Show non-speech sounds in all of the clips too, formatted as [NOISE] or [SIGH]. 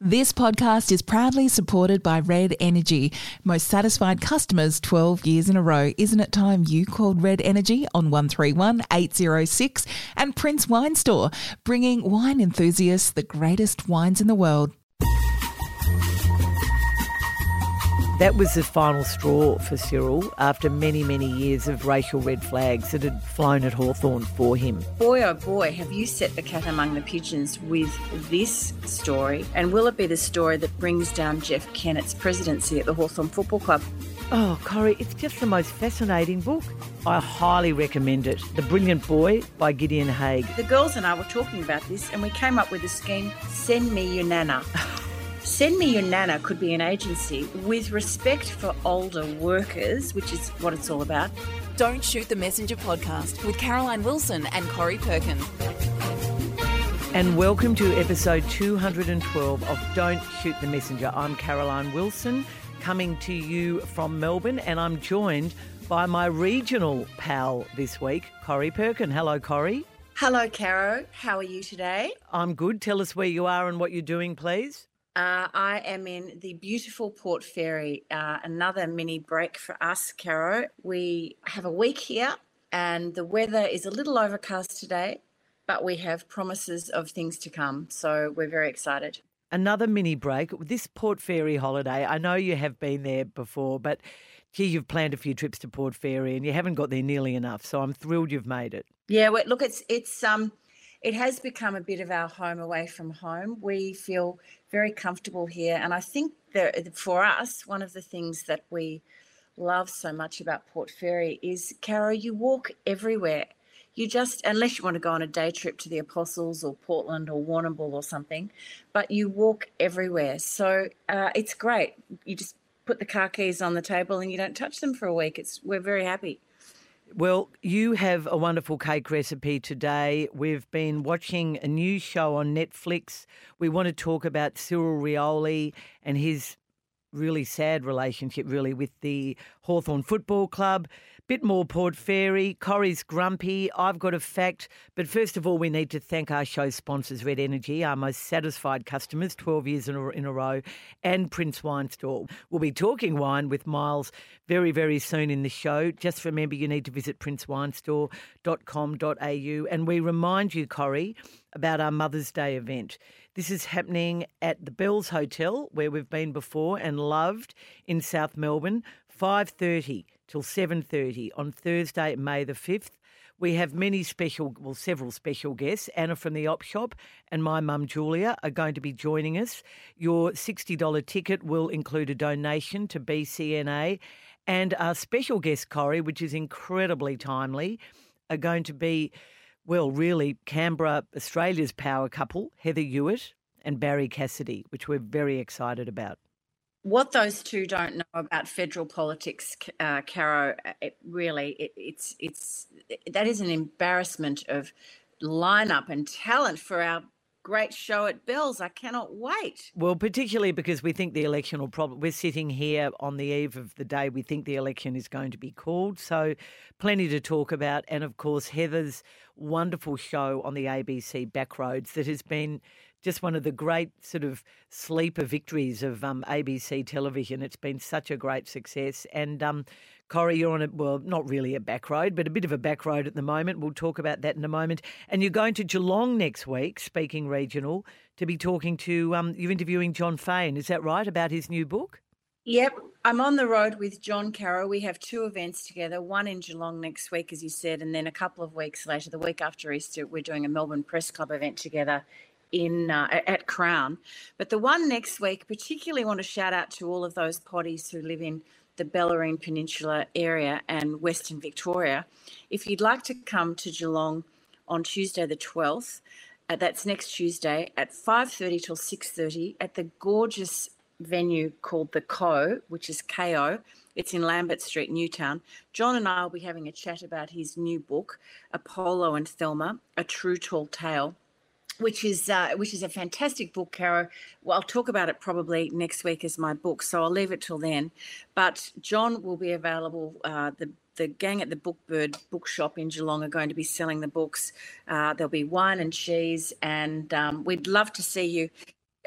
This podcast is proudly supported by Red Energy. Most satisfied customers 12 years in a row. Isn't it time you called Red Energy on 131 806 and Prince Wine Store, bringing wine enthusiasts the greatest wines in the world. That was the final straw for Cyril after many, many years of racial red flags that had flown at Hawthorn for him. Boy, oh boy, have you set the cat among the pigeons with this story? And will it be the story that brings down Jeff Kennett's presidency at the Hawthorn Football Club? Oh, Corrie, it's just the most fascinating book. I highly recommend it. The Brilliant Boy by Gideon Haigh. The girls and I were talking about this and we came up with a scheme Send Me Your Nana. [LAUGHS] Send Me Your Nana could be an agency with respect for older workers, which is what it's all about. Don't Shoot the Messenger podcast with Caroline Wilson and Corrie Perkin. And welcome to episode 212 of Don't Shoot the Messenger. I'm Caroline Wilson, coming to you from Melbourne, and I'm joined by my regional pal this week, Corrie Perkin. Hello, Corrie. Hello, Caro. How are you today? I'm good. Tell us where you are and what you're doing, please. Uh, I am in the beautiful Port Fairy. Uh, another mini break for us, Caro. We have a week here, and the weather is a little overcast today, but we have promises of things to come. So we're very excited. Another mini break. This Port Fairy holiday, I know you have been there before, but here you've planned a few trips to Port Fairy and you haven't got there nearly enough. So I'm thrilled you've made it. Yeah, well, look, it's it's um it has become a bit of our home away from home. We feel very comfortable here. And I think that for us, one of the things that we love so much about Port Fairy is, Caro, you walk everywhere. You just, unless you want to go on a day trip to the Apostles or Portland or Warrnambool or something, but you walk everywhere. So uh, it's great. You just put the car keys on the table and you don't touch them for a week. It's we're very happy. Well, you have a wonderful cake recipe today. We've been watching a new show on Netflix. We want to talk about Cyril Rioli and his really sad relationship, really, with the Hawthorn Football Club. Bit more Port Fairy. Corrie's grumpy. I've got a fact. But first of all, we need to thank our show sponsors, Red Energy, our most satisfied customers, 12 years in a, in a row, and Prince Wine Store. We'll be talking wine with Miles very, very soon in the show. Just remember you need to visit princewinestore.com.au. And we remind you, Corrie, about our Mother's Day event. This is happening at the Bells Hotel, where we've been before and loved in South Melbourne, 5.30 till 7.30 on Thursday, May the 5th. We have many special, well, several special guests. Anna from the Op Shop and my mum Julia are going to be joining us. Your $60 ticket will include a donation to BCNA. And our special guest, Corrie, which is incredibly timely, are going to be, well, really, Canberra, Australia's power couple, Heather Ewart and Barrie Cassidy, which we're very excited about what those two don't know about federal politics, uh, Caro, uh, it really it, it's it's that is an embarrassment of lineup and talent for our great show at Bells. I cannot wait. Well, particularly because we think the election will probably, we're sitting here on the eve of the day we think the election is going to be called. So, plenty to talk about. And of course, Heather's wonderful show on the ABC Backroads that has been just one of the great sort of sleeper victories of um, ABC television. It's been such a great success. And um, Corrie, you're on a, well, not really a back road, but a bit of a back road at the moment. We'll talk about that in a moment. And you're going to Geelong next week, speaking regional, to be talking to, um, you're interviewing John Faine, is that right, about his new book? Yep, I'm on the road with John Caro. We have two events together, one in Geelong next week, as you said, and then a couple of weeks later, the week after Easter, we're doing a Melbourne Press Club event together in uh, at Crown. But the one next week, particularly want to shout out to all of those potties who live in the Bellarine Peninsula area and Western Victoria. If you'd like to come to Geelong on Tuesday the 12th, uh, that's next Tuesday at 5:30 till 6:30 at the gorgeous venue called the Co, which is KO. It's in Lambert Street, Newtown. John and I will be having a chat about his new book, Apollo and Thelma: A True Tall Tale which is uh, which is a fantastic book, Caro. Well, I'll talk about it probably next week as my book, so I'll leave it till then. But John will be available. Uh, the the gang at the Bookbird bookshop in Geelong are going to be selling the books. Uh, there'll be wine and cheese, and um, we'd love to see you.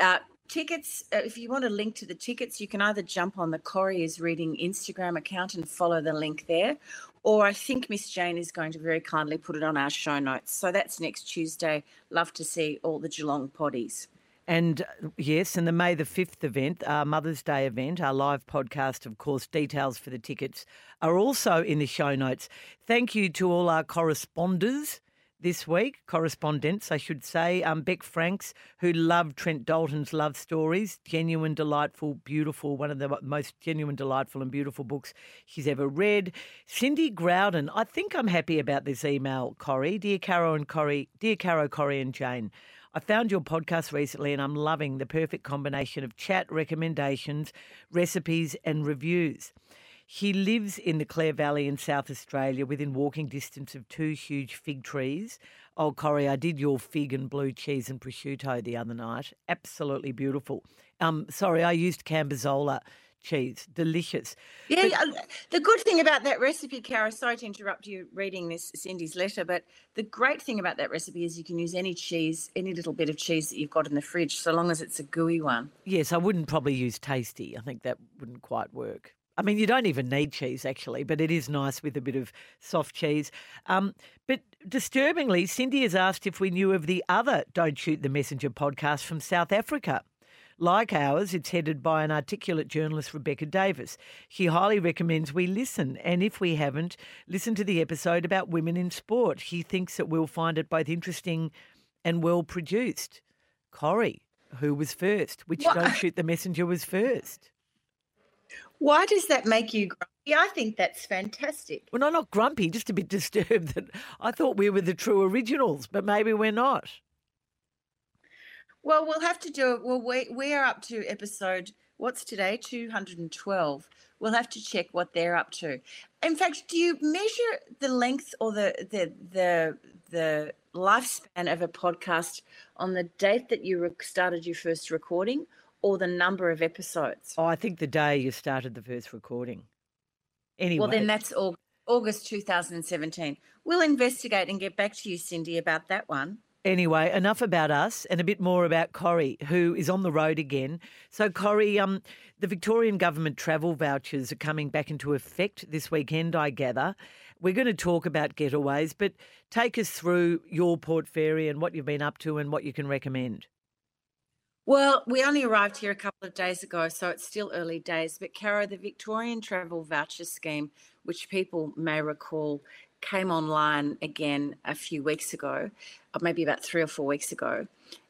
Uh, tickets, uh, if you want a link to the tickets, you can either jump on the Corrie is Reading Instagram account and follow the link there, or I think Miss Jane is going to very kindly put it on our show notes. So that's next Tuesday. Love to see all the Geelong potties. And uh, yes, and the May the 5th event, our Mother's Day event, our live podcast, of course, details for the tickets are also in the show notes. Thank you to all our corresponders this week, correspondents, I should say. Um, Beck Franks, who loved Trent Dalton's love stories, genuine, delightful, beautiful, one of the most genuine, delightful, and beautiful books she's ever read. Cindy Growden, I think I'm happy about this email, Corrie. Dear Caro and Corrie, dear Caro, Corrie and Jane. I found your podcast recently and I'm loving the perfect combination of chat, recommendations, recipes, and reviews. He lives in the Clare Valley in South Australia within walking distance of two huge fig trees. Oh, Corrie, I did your fig and blue cheese and prosciutto the other night. Absolutely beautiful. Um, sorry, I used Cambozola cheese. Delicious. Yeah, but, the good thing about that recipe, Cara, sorry to interrupt you reading this Cindy's letter, but the great thing about that recipe is you can use any cheese, any little bit of cheese that you've got in the fridge, so long as it's a gooey one. Yes, I wouldn't probably use tasty. I think that wouldn't quite work. I mean, you don't even need cheese actually, but it is nice with a bit of soft cheese. Um, but disturbingly, Cindy has asked if we knew of the other Don't Shoot the Messenger podcast from South Africa. Like ours, it's headed by an articulate journalist, Rebecca Davis. She highly recommends we listen, and if we haven't, listen to the episode about women in sport. She thinks that we'll find it both interesting and well produced. Corrie, who was first? Which what? Don't Shoot the Messenger was first? Why does that make you grumpy? I think that's fantastic. Well, no, not grumpy, just a bit [LAUGHS] disturbed that I thought we were the true originals, but maybe we're not. Well, we'll have to do it. Well, we, we are up to episode, what's today? 212. We'll have to check what they're up to. In fact, do you measure the length or the, the, the, the lifespan of a podcast on the date that you started your first recording or the number of episodes? Oh, I think the day you started the first recording. Anyway. Well, then that's August 2017. We'll investigate and get back to you, Cindy, about that one. Anyway, enough about us and a bit more about Corrie, who is on the road again. So, Corrie, um, the Victorian government travel vouchers are coming back into effect this weekend, I gather. We're going to talk about getaways, but take us through your Port Fairy and what you've been up to and what you can recommend. Well, we only arrived here a couple of days ago, so it's still early days. But, Caro, the Victorian Travel Voucher Scheme, which people may recall, came online again a few weeks ago, maybe about three or four weeks ago.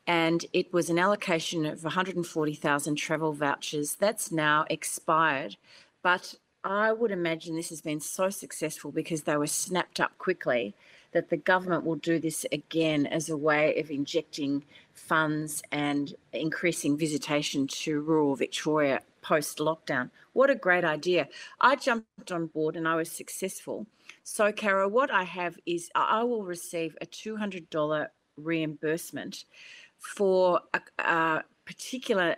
And it was an allocation of 140,000 travel vouchers. That's now expired. But I would imagine this has been so successful because they were snapped up quickly that the government will do this again as a way of injecting funds and increasing visitation to rural Victoria post lockdown. What a great idea. I jumped on board and I was successful. So, Caro, what I have is I will receive a $200 reimbursement for a, a particular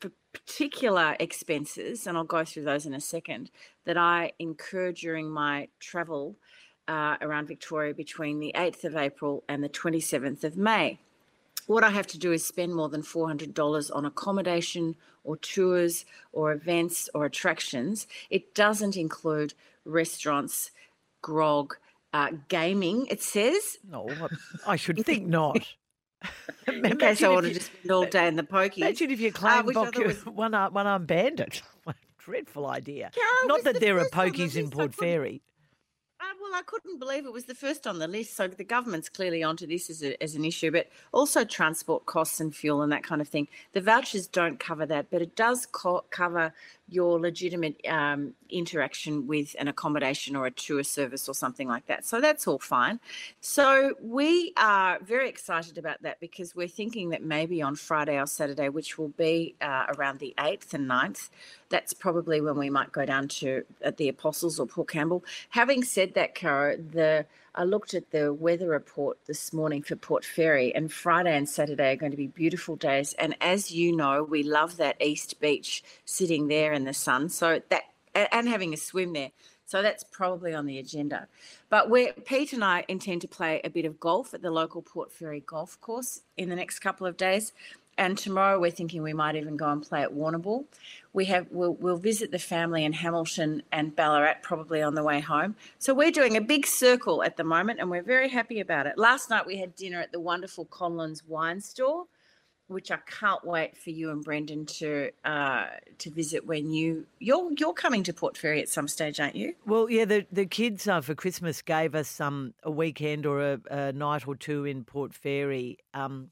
for particular expenses, and I'll go through those in a second, that I incur during my travel uh, around Victoria between the 8th of April and the 27th of May. What I have to do is spend more than $400 on accommodation or tours or events or attractions. It doesn't include restaurants, grog, uh, gaming, it says. No, I should [LAUGHS] think not. [LAUGHS] in case I want to just spend all day in the pokies. Imagine if you claim uh, was... one, arm, one arm bandit. [LAUGHS] Dreadful idea. Carol, not that the there are pokies in Port Fairy. Uh, well, I couldn't believe it was the first on the list. So the government's clearly onto this as, a, as an issue, but also transport costs and fuel and that kind of thing. The vouchers don't cover that, but it does co- cover your legitimate um, interaction with an accommodation or a tour service or something like that. So that's all fine. So we are very excited about that because we're thinking that maybe on Friday or Saturday, which will be uh, around the 8th and 9th, that's probably when we might go down to at the Apostles or Port Campbell. Having said that, Caro, the I looked at the weather report this morning for Port Fairy, and Friday and Saturday are going to be beautiful days. And as you know, we love that East Beach sitting there in the sun. So that and having a swim there. So that's probably on the agenda. But we Pete and I intend to play a bit of golf at the local Port Fairy golf course in the next couple of days. And tomorrow we're thinking we might even go and play at Warrnambool. We have we'll, we'll visit the family in Hamilton and Ballarat probably on the way home. So we're doing a big circle at the moment, and we're very happy about it. Last night we had dinner at the wonderful Conlan's Wine Store which I can't wait for you and Brendan to uh, to visit when you you're you're coming to Port Fairy at some stage, aren't you? Well, yeah, the the kids uh, for Christmas gave us um, a weekend or a, a night or two in Port Fairy. Um,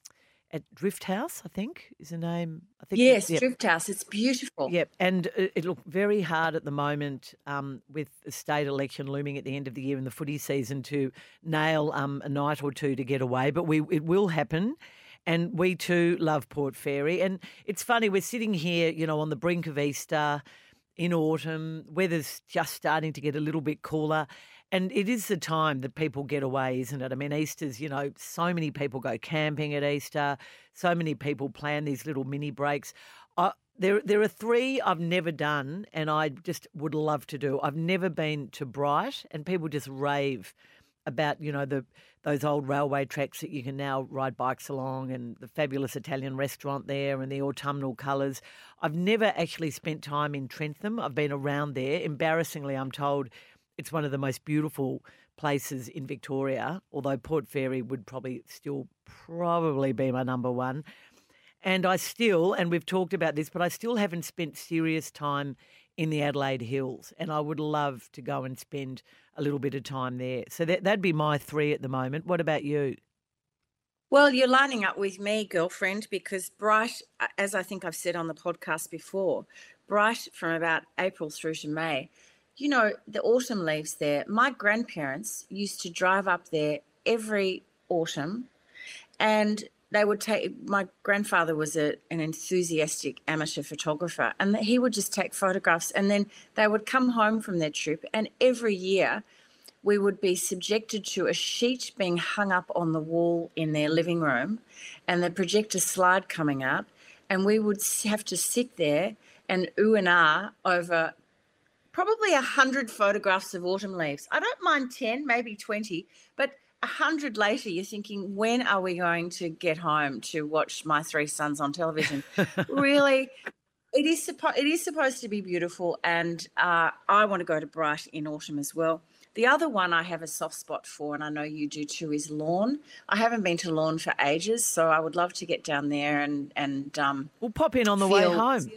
at Drift House, I think is the name. I think. Yes, yep. Drift House. It's beautiful. Yep, and it, it looked very hard at the moment um, with the state election looming at the end of the year and the footy season to nail um, a night or two to get away. But we it will happen, and we too love Port Fairy. And it's funny, we're sitting here, you know, on the brink of Easter in autumn. Weather's just starting to get a little bit cooler. And it is the time that people get away, isn't it? I mean, Easter's, you know, so many people go camping at Easter. So many people plan these little mini breaks. Uh, there, there are three I've never done, and I just would love to do. I've never been to Bright, and people just rave about you know the those old railway tracks that you can now ride bikes along and the fabulous Italian restaurant there and the autumnal colours. I've never actually spent time in Trentham. I've been around there. Embarrassingly, I'm told it's one of the most beautiful places in Victoria, although Port Fairy would probably still probably be my number one. And I still, and we've talked about this, but I still haven't spent serious time in the Adelaide Hills, and I would love to go and spend a little bit of time there. So that, that'd be my three at the moment. What about you? Well, you're lining up with me, girlfriend, because Bright, as I think I've said on the podcast before, Bright from about April through to May, you know, the autumn leaves there. My grandparents used to drive up there every autumn and they would take my grandfather was a, an enthusiastic amateur photographer and he would just take photographs and then they would come home from their trip and every year we would be subjected to a sheet being hung up on the wall in their living room and the projector slide coming up and we would have to sit there and ooh and ah over probably a hundred photographs of autumn leaves. I don't mind 10, maybe 20, but a hundred later, you're thinking, when are we going to get home to watch my three sons on television? [LAUGHS] really, it is supposed it is supposed to be beautiful, and uh, I want to go to Bright in autumn as well. The other one I have a soft spot for, and I know you do too, is Lorne. I haven't been to Lorne for ages, so I would love to get down there and and um, we'll pop in on the feel, way home.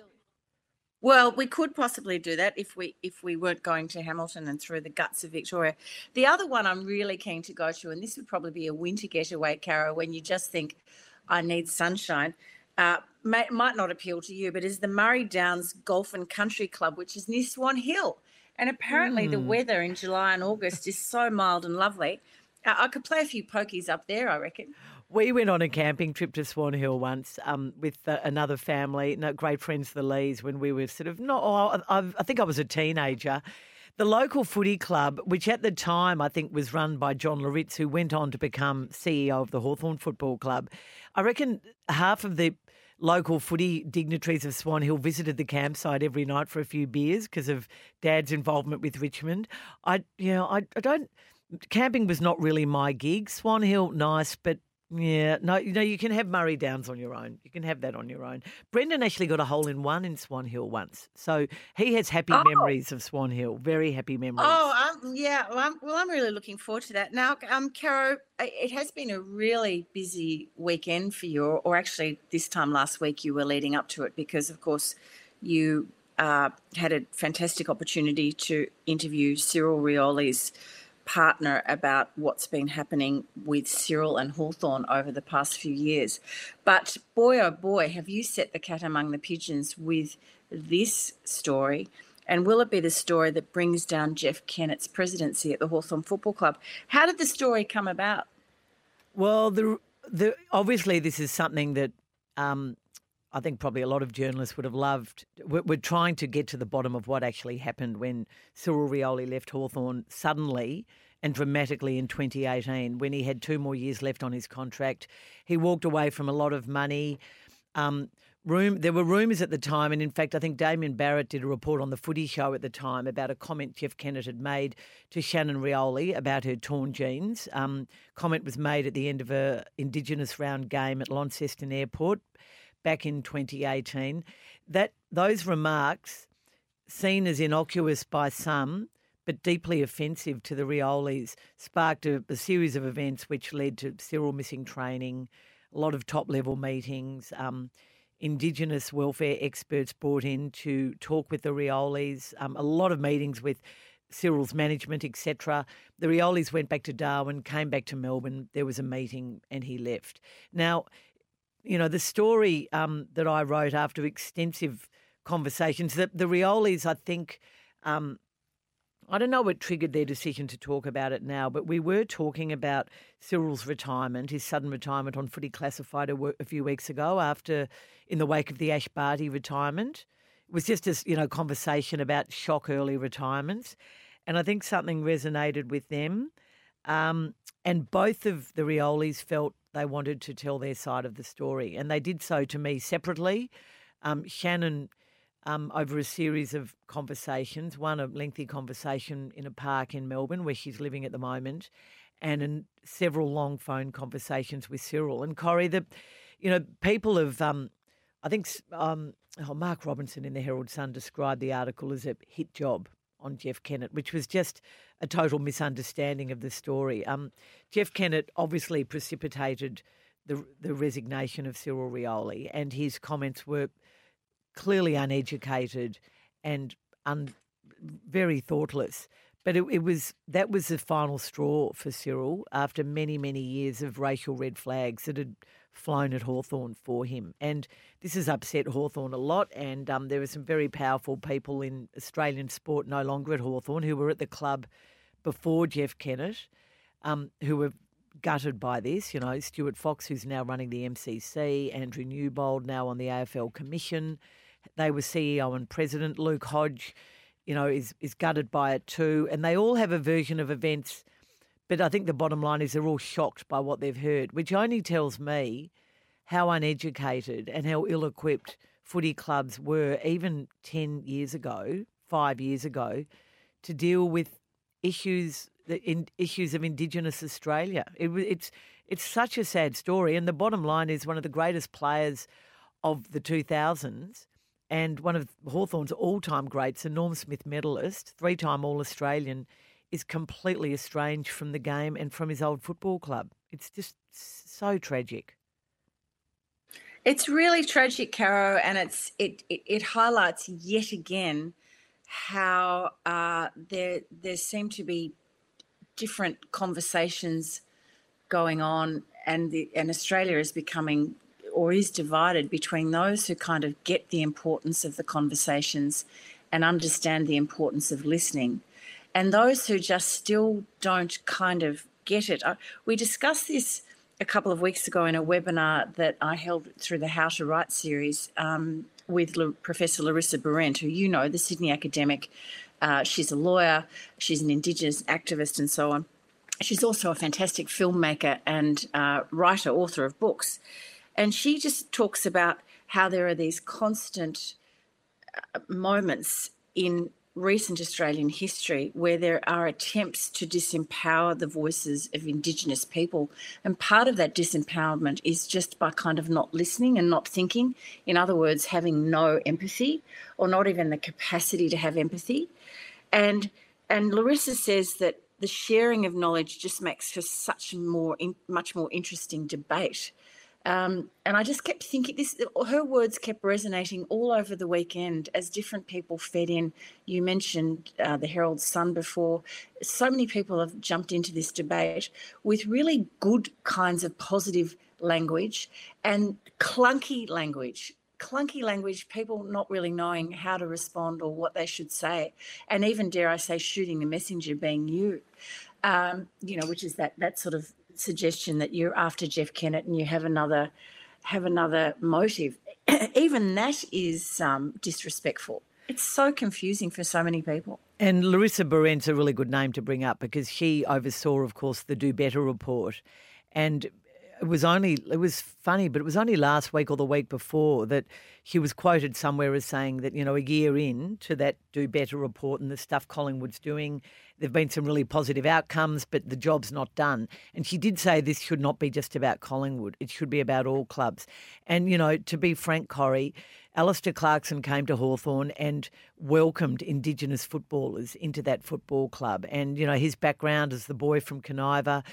Well, we could possibly do that if we if we weren't going to Hamilton and through the guts of Victoria. The other one I'm really keen to go to, and this would probably be a winter getaway, Caro, when you just think, I need sunshine. Uh, may, might not appeal to you, but is the Murray Downs Golf and Country Club, which is near Swan Hill. And apparently, mm. the hmm. weather in July and August is so mild and lovely. Uh, I could play a few pokies up there, I reckon. We went on a camping trip to Swan Hill once um, with uh, another family, great friends, the Lees, when we were sort of not. Oh, I, I think I was a teenager. The local footy club, which at the time I think was run by John Laritz, who went on to become CEO of the Hawthorn Football Club, I reckon half of the local footy dignitaries of Swan Hill visited the campsite every night for a few beers because of Dad's involvement with Richmond. I, you know, I, I don't. Camping was not really my gig. Swan Hill, nice, but yeah, no, you know, you can have Murray Downs on your own. You can have that on your own. Brendan actually got a hole in one in Swan Hill once, so he has happy oh. memories of Swan Hill. Very happy memories. Oh, um, yeah. Well I'm, well, I'm really looking forward to that. Now, um, Caro, it has been a really busy weekend for you, or actually, this time last week you were leading up to it because, of course, you uh, had a fantastic opportunity to interview Cyril Rioli's partner about what's been happening with Cyril and Hawthorn over the past few years. But boy, oh boy, have you set the cat among the pigeons with this story. And will it be the story that brings down Jeff Kennett's presidency at the Hawthorn Football Club? How did the story come about? Well, the, the, obviously, this is something that um, I think probably a lot of journalists would have loved. We're, we're, trying to get to the bottom of what actually happened when Cyril Rioli left Hawthorn suddenly and dramatically in 2018 when he had two more years left on his contract. He walked away from a lot of money. Um, room, there were rumours at the time, and in fact, I think Damien Barrett did a report on the Footy Show at the time about a comment Jeff Kennett had made to Shannon Rioli about her torn jeans. Um, comment was made at the end of a Indigenous round game at Launceston Airport back in 2018. That those remarks, seen as innocuous by some, but deeply offensive to the Riolis, sparked a, a series of events which led to Cyril missing training, a lot of top level meetings. Um, Indigenous welfare experts brought in to talk with the Riolis, um, a lot of meetings with Cyril's management, etc. The Riolis went back to Darwin, came back to Melbourne. There was a meeting, and he left. Now, you know the story um, that I wrote after extensive conversations. The, the Riolis, I think, um, I don't know what triggered their decision to talk about it now, but we were talking about Cyril's retirement, his sudden retirement on Footy Classified a, few weeks ago after, in the wake of the Ash Barty retirement. It was just a you know conversation about shock early retirements, and I think something resonated with them. Um, and both of the Riolis felt they wanted to tell their side of the story, and they did so to me separately. Um, Shannon um, over a series of conversations. One, a lengthy conversation in a park in Melbourne where she's living at the moment, and in several long phone conversations with Cyril and Corrie. The, you know, people have, um, I think, um, oh, Mark Robinson in the Herald Sun described the article as a hit job on Jeff Kennett, which was just a total misunderstanding of the story. Um, Jeff Kennett obviously precipitated the the resignation of Cyril Rioli, and his comments were clearly uneducated and un, very thoughtless. But it, it, was that was the final straw for Cyril after many, many years of racial red flags that had flown at Hawthorn for him. And this has upset Hawthorn a lot. And um, there were some very powerful people in Australian sport no longer at Hawthorn who were at the club before Jeff Kennett, um, who were gutted by this. You know, Stuart Fox, who's now running the MCC, Andrew Newbold, now on the AFL Commission. They were CEO and president. Luke Hodge, you know, is is gutted by it too. And they all have a version of events. But I think the bottom line is they're all shocked by what they've heard, which only tells me how uneducated and how ill equipped footy clubs were even 10 years ago, five years ago, to deal with issues in, issues of Indigenous Australia. It, it's it's such a sad story, and the bottom line is one of the greatest players of the 2000s and one of Hawthorn's all time greats, a Norm Smith medalist, three time All Australian, is completely estranged from the game and from his old football club. It's just so tragic. It's really tragic, Caro, and it's it it, it highlights yet again how uh, there there seem to be different conversations going on, and the and Australia is becoming or is divided between those who kind of get the importance of the conversations and understand the importance of listening, and those who just still don't kind of get it. We discussed this a couple of weeks ago in a webinar that I held through the How to Write series um, with L- Professor Larissa Behrendt, who you know, the Sydney academic. Uh, she's a lawyer, she's an Indigenous activist, and so on. She's also a fantastic filmmaker and uh, writer, author of books. And she just talks about how there are these constant uh, moments in recent Australian history where there are attempts to disempower the voices of Indigenous people. And part of that disempowerment is just by kind of not listening and not thinking. In other words, having no empathy or not even the capacity to have empathy. And and Larissa says that the sharing of knowledge just makes for such more much more interesting debate um, and I just kept thinking this, her words kept resonating all over the weekend as different people fed in. You mentioned uh, the Herald Sun before. So many people have jumped into this debate with really good kinds of positive language and clunky language. Clunky language, people not really knowing how to respond or what they should say, and even dare I say, shooting the messenger being you, um, you know, which is that that sort of suggestion that you're after Jeff Kennett and you have another have another motive. [CLEARS THROAT] Even that is um, disrespectful. It's so confusing for so many people. And Larissa Behrendt's a really good name to bring up because she oversaw, of course, the Do Better report. And it was only it was funny, but it was only last week or the week before that he was quoted somewhere as saying that you know a year in to that do better report and the stuff Collingwood's doing, there've been some really positive outcomes, but the job's not done. And she did say this should not be just about Collingwood; it should be about all clubs. And you know, to be frank, Corrie. Alastair Clarkson came to Hawthorn and welcomed Indigenous footballers into that football club. And, you know, his background as the boy from Kaniva,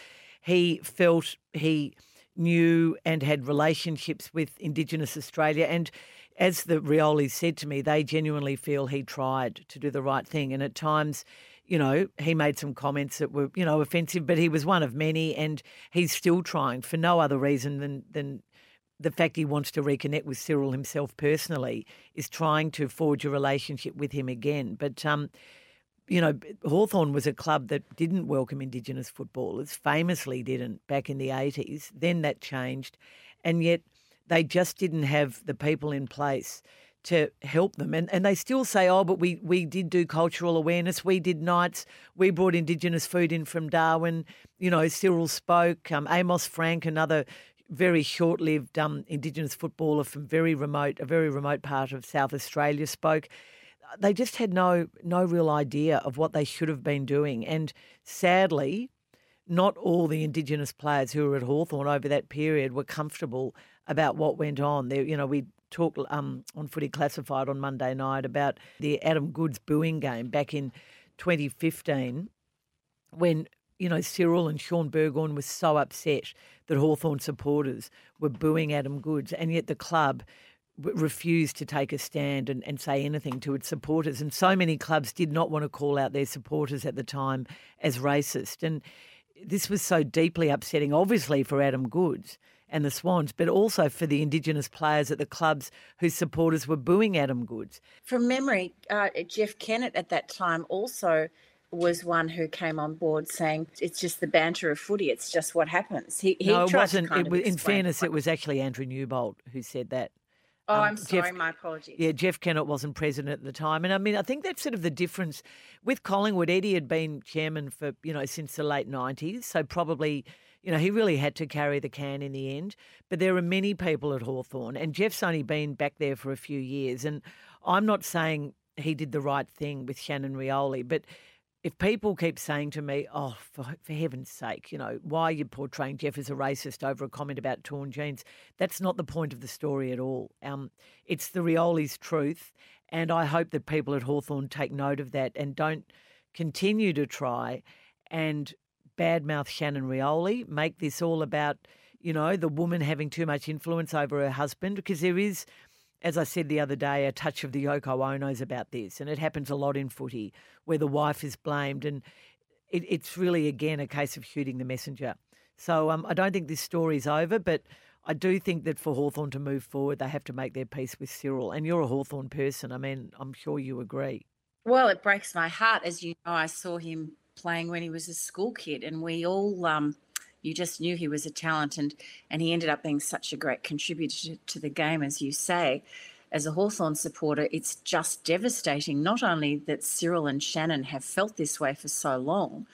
he felt he knew and had relationships with Indigenous Australia. And as the Rioli said to me, they genuinely feel he tried to do the right thing. And at times, you know, he made some comments that were, you know, offensive, but he was one of many and he's still trying for no other reason than, than the fact he wants to reconnect with Cyril himself personally is trying to forge a relationship with him again. But um, you know, Hawthorn was a club that didn't welcome Indigenous footballers, famously didn't back in the 80s. Then that changed. And yet they just didn't have the people in place to help them. And, and they still say, oh, but we, we did do cultural awareness. We did nights. We brought Indigenous food in from Darwin. You know, Cyril spoke. Um, Amos Frank, another very short-lived um, Indigenous footballer from very remote, a very remote part of South Australia, spoke they just had no no real idea of what they should have been doing. And sadly, not all the Indigenous players who were at Hawthorn over that period were comfortable about what went on. There, you know, we talked um, on Footy Classified on Monday night about the Adam Goodes booing game back in 2015 when you know, Cyril and Shaun Burgoyne were so upset that Hawthorn supporters were booing Adam Goodes, and yet the club refused to take a stand and, and say anything to its supporters. And so many clubs did not want to call out their supporters at the time as racist. And this was so deeply upsetting, obviously, for Adam Goodes and the Swans, but also for the Indigenous players at the clubs whose supporters were booing Adam Goodes. From memory, uh, Jeff Kennett at that time also was one who came on board saying it's just the banter of footy. It's just what happens. He, he no, it wasn't. It was, in fairness, it was actually Andrew Newbold who said that. Oh, um, I'm sorry, Jeff, my apologies. Yeah, Jeff Kennett wasn't president at the time, and I mean, I think that's sort of the difference with Collingwood. Eddie had been chairman for you know since the late '90s, so probably you know he really had to carry the can in the end. But there are many people at Hawthorn, and Jeff's only been back there for a few years, and I'm not saying he did the right thing with Shannon Rioli, but if people keep saying to me, oh, for, for heaven's sake, you know, why are you portraying Jeff as a racist over a comment about torn jeans? That's not the point of the story at all. Um, it's the Rioli's truth. And I hope that people at Hawthorn take note of that and don't continue to try and badmouth Shannon Rioli, make this all about, you know, the woman having too much influence over her husband, because there is as I said the other day, a touch of the Yoko Onos about this, and it happens a lot in footy where the wife is blamed, and it, it's really again a case of shooting the messenger. So um, I don't think this story is over, but I do think that for Hawthorn to move forward, they have to make their peace with Cyril. And you're a Hawthorn person. I mean, I'm sure you agree. Well, it breaks my heart. As you know, I saw him playing when he was a school kid, and we all um, you just knew he was a talent and and he ended up being such a great contributor to the game as you say as a Hawthorn supporter it's just devastating not only that Cyril and Shannon have felt this way for so long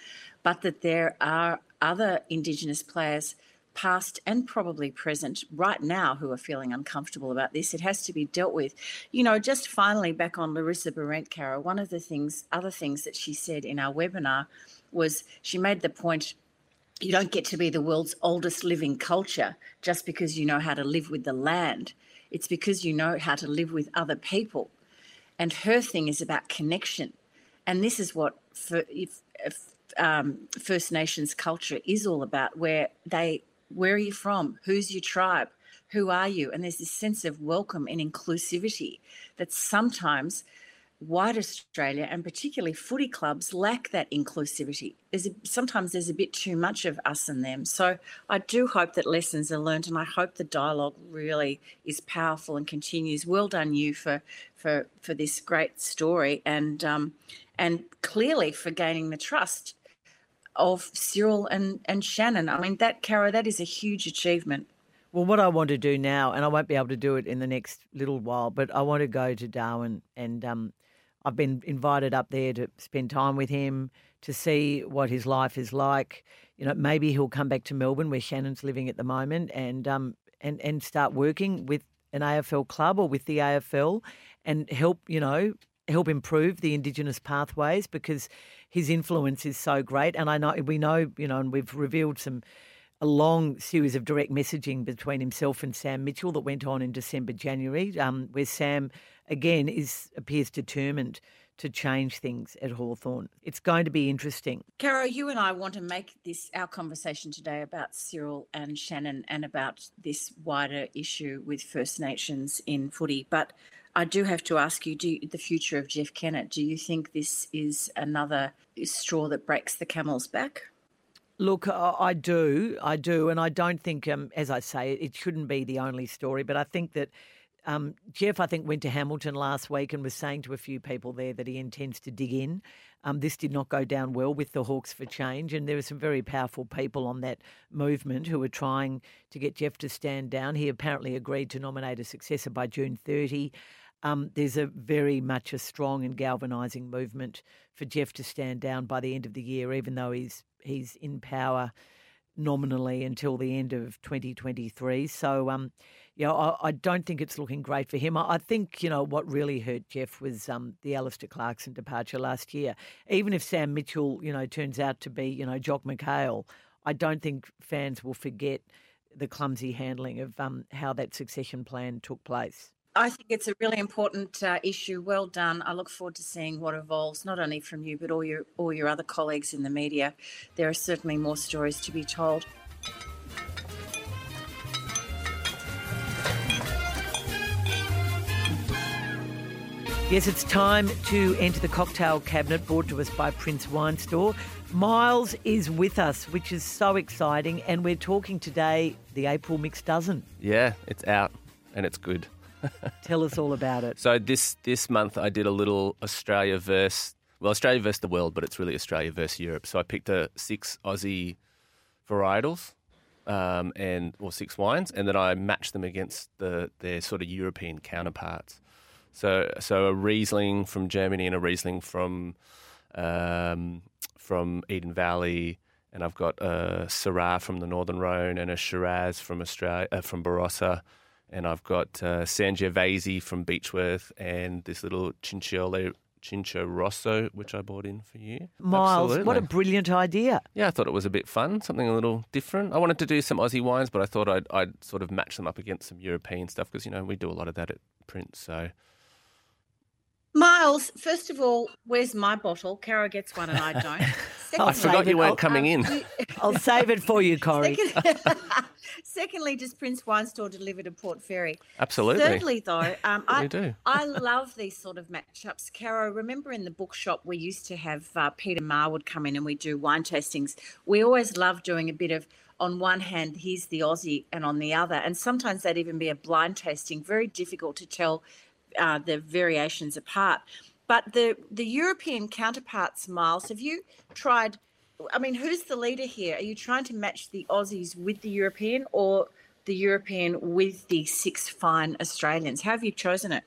but that there are other indigenous players past and probably present right now who are feeling uncomfortable about this. It has to be dealt with. You know, just finally back on Larissa Behrendt, one of the things, other things that she said in our webinar was she made the point you don't get to be the world's oldest living culture just because you know how to live with the land. It's because you know how to live with other people. And her thing is about connection. And this is what for, if, if, um, First Nations culture is all about, where they, where are you from? Who's your tribe? Who are you? And there's this sense of welcome and inclusivity that sometimes white Australia and particularly footy clubs lack that inclusivity. There's a, sometimes there's a bit too much of us and them. So I do hope that lessons are learned, and I hope the dialogue really is powerful and continues. Well done, you for for for this great story, and um, and clearly for gaining the trust of Cyril and and Shannon. I mean, that Cara, that is a huge achievement. Well, what I want to do now, and I won't be able to do it in the next little while, but I want to go to Darwin and um, I've been invited up there to spend time with him to see what his life is like. You know, maybe he'll come back to Melbourne where Shannon's living at the moment and um and and start working with an AFL club or with the AFL and help, you know, help improve the Indigenous pathways because his influence is so great. And I know we know, you know, and we've revealed some a long series of direct messaging between himself and Sam Mitchell that went on in December, January, um, where Sam again is appears determined to change things at Hawthorn. It's going to be interesting. Caro, you and I want to make this our conversation today about Cyril and Shannon and about this wider issue with First Nations in footy. But I do have to ask you, do the future of Jeff Kennett, do you think this is another straw that breaks the camel's back? Look, I do, I do, and I don't think, um, as I say, it shouldn't be the only story. But I think that um, Jeff, I think, went to Hamilton last week and was saying to a few people there that he intends to dig in. Um, this did not go down well with the Hawks for Change, and there were some very powerful people on that movement who were trying to get Jeff to stand down. He apparently agreed to nominate a successor by June 30. Um, there's a very much a strong and galvanising movement for Jeff to stand down by the end of the year, even though he's he's in power nominally until the end of 2023. So, um, you know, I, I, don't think it's looking great for him. I, I, think, you know, what really hurt Jeff was um, the Alastair Clarkson departure last year. Even if Sam Mitchell, you know, turns out to be, you know, Jock McHale, I don't think fans will forget the clumsy handling of um, how that succession plan took place. I think it's a really important uh, issue. Well done. I look forward to seeing what evolves, not only from you, but all your all your other colleagues in the media. There are certainly more stories to be told. Yes, it's time to enter the cocktail cabinet brought to us by Prince Wine Store. Miles is with us, which is so exciting, and we're talking today the April Mix Dozen. Yeah, it's out and it's good. [LAUGHS] Tell us all about it. So this this month I did a little Australia verse, well Australia versus the world, but it's really Australia versus Europe. So I picked a six Aussie varietals um, and or six wines, and then I matched them against the their sort of European counterparts. So so a Riesling from Germany and a Riesling from um, from Eden Valley, and I've got a Syrah from the Northern Rhone and a Shiraz from Australia uh, from Barossa and I've got uh, Sangiovese from Beechworth and this little Cinciole Cincio Rosso, which I bought in for you. Miles, Absolutely. what a brilliant idea. Yeah, I thought it was a bit fun, something a little different. I wanted to do some Aussie wines, but I thought I'd, I'd sort of match them up against some European stuff because, you know, we do a lot of that at Prince. So Miles, first of all, where's my bottle? Caro gets one and I don't. [LAUGHS] I forgot you weren't coming in. [LAUGHS] I'll save it for you, Corrie. [LAUGHS] [LAUGHS] Secondly, does Prince Wine Store deliver to Port Fairy? Absolutely. Thirdly, though, um, I do. I love these sort of matchups. Caro, remember in the bookshop we used to have uh, Peter Marwood come in and we do wine tastings. We always love doing a bit of on one hand, here's the Aussie, and on the other, and sometimes that'd even be a blind tasting. Very difficult to tell uh, the variations apart. But the the European counterparts, Miles, have you tried? I mean, who's the leader here? Are you trying to match the Aussies with the European, or the European with the six fine Australians? How have you chosen it?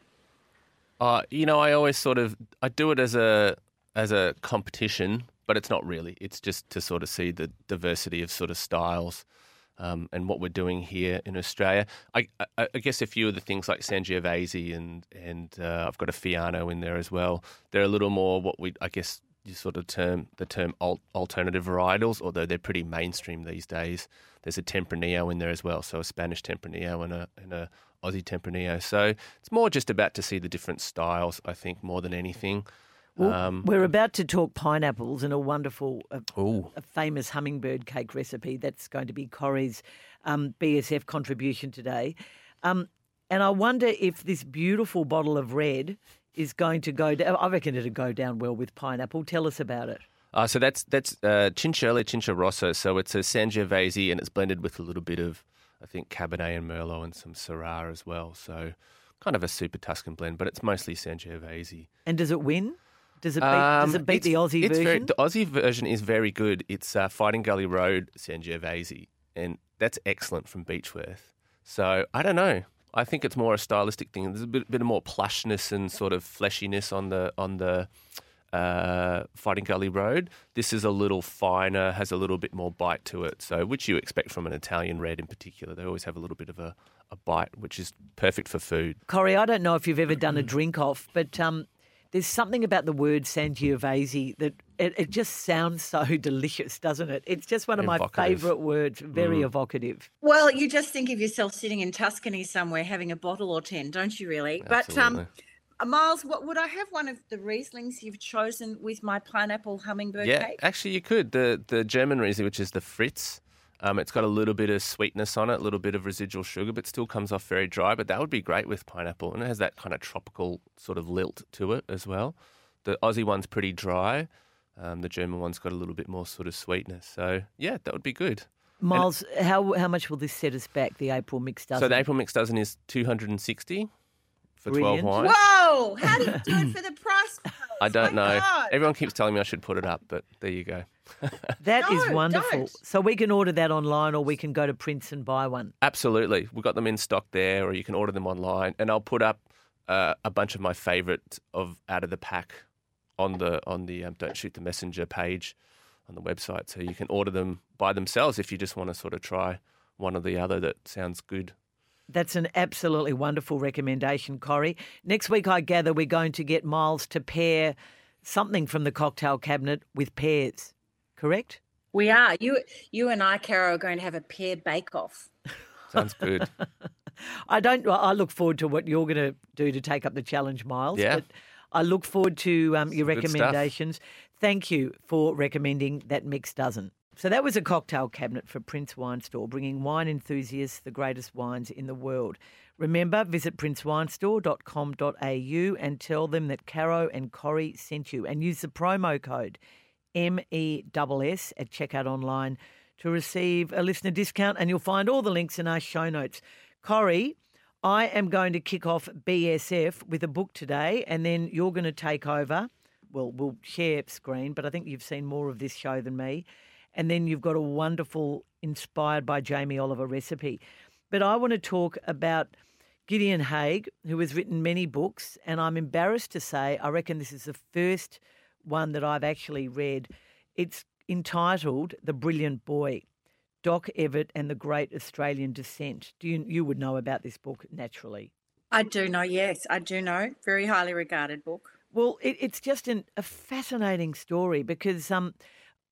Uh, you know, I always sort of I do it as a as a competition, but it's not really. It's just to sort of see the diversity of sort of styles um, and what we're doing here in Australia. I, I, I, guess a few of the things like Sangiovese and and uh, I've got a Fiano in there as well. They're a little more what we I guess you sort of term the term alt, alternative varietals, although they're pretty mainstream these days. There's a Tempranillo in there as well, so a Spanish Tempranillo and a and a Aussie Tempranillo. So it's more just about to see the different styles, I think, more than anything. Well, um, we're about to talk pineapples and a wonderful, a, a, famous hummingbird cake recipe. That's going to be Corrie's um, BSF contribution today. Um, and I wonder if this beautiful bottle of red is going to go down. I reckon it'll go down well with pineapple. Tell us about it. Uh, so that's that's uh, Cincio Rosso. So it's a Sangiovese and it's blended with a little bit of, I think, Cabernet and Merlot and some Syrah as well. So kind of a super Tuscan blend, but it's mostly Sangiovese. And does it win? Does it beat, um, does it beat the Aussie version? Very, the Aussie version is very good. It's uh, Fighting Gully Road Sangiovese, and that's excellent from Beechworth. So I don't know. I think it's more a stylistic thing. There's a bit, bit of more plushness and sort of fleshiness on the on the uh, Fighting Gully Road. This is a little finer, has a little bit more bite to it. So, which you expect from an Italian red in particular. They always have a little bit of a, a bite, which is perfect for food. Corrie, I don't know if you've ever done a drink off, but um, there's something about the word Sangiovese that it, it, just sounds so [LAUGHS] delicious, doesn't it? It's just one of my favourite words, very mm. evocative. Well, you just think of yourself sitting in Tuscany somewhere having a bottle or 10, don't you really? Absolutely. But um, Miles, what would I have one of the Rieslings you've chosen with my pineapple hummingbird yeah, cake? actually, you could. The the German Riesling, which is the Fritz, um, it's got a little bit of sweetness on it, a little bit of residual sugar, but still comes off very dry. But that would be great with pineapple, and it has that kind of tropical sort of lilt to it as well. The Aussie one's pretty dry. Um, the German one's got a little bit more sort of sweetness. So yeah, that would be good. Miles, and, how how much will this set us back? The April mix dozen. So the April mix dozen is two hundred and sixty for Brilliant. 12 wines. Whoa! How do you do it [LAUGHS] for the price? I don't My know. God. Everyone keeps telling me I should put it up, but there you go. [LAUGHS] That no, is wonderful. Don't. So we can order that online or we can go to Prince and buy one. Absolutely. We've got them in stock there or you can order them online. And I'll put up uh, a bunch of my favourite of out of the pack on the on the um, Don't Shoot the Messenger page on the website. So you can order them by themselves if you just want to sort of try one or the other that sounds good that's an absolutely wonderful recommendation, Corrie. Next week, I gather we're going to get Miles to pair something from the cocktail cabinet with pears, correct? We are. You, you and I, Caro, are going to have a pear bake-off. [LAUGHS] Sounds good. I don't. I look forward to what you're going to do to take up the challenge, Miles. Yeah. But I look forward to um, your recommendations. Thank you for recommending that mix dozen. So that was a cocktail cabinet for Prince Wine Store, bringing wine enthusiasts the greatest wines in the world. Remember, visit princewinestore.com.au and tell them that Caro and Corrie sent you and use the promo code MESS at checkout online to receive a listener discount and you'll find all the links in our show notes. Corrie, I am going to kick off BSF with a book today and then you're going to take over. Well, we'll share screen, but I think you've seen more of this show than me and then you've got a wonderful, inspired by Jamie Oliver recipe. But I want to talk about Gideon Haigh, who has written many books, and I'm embarrassed to say I reckon this is the first one that I've actually read. It's entitled The Brilliant Boy. Doc Evatt and the Great Australian Dissent. Do you you would know about this book naturally? I do know. Yes, I do know. Very highly regarded book. Well, it, it's just an, a fascinating story because um,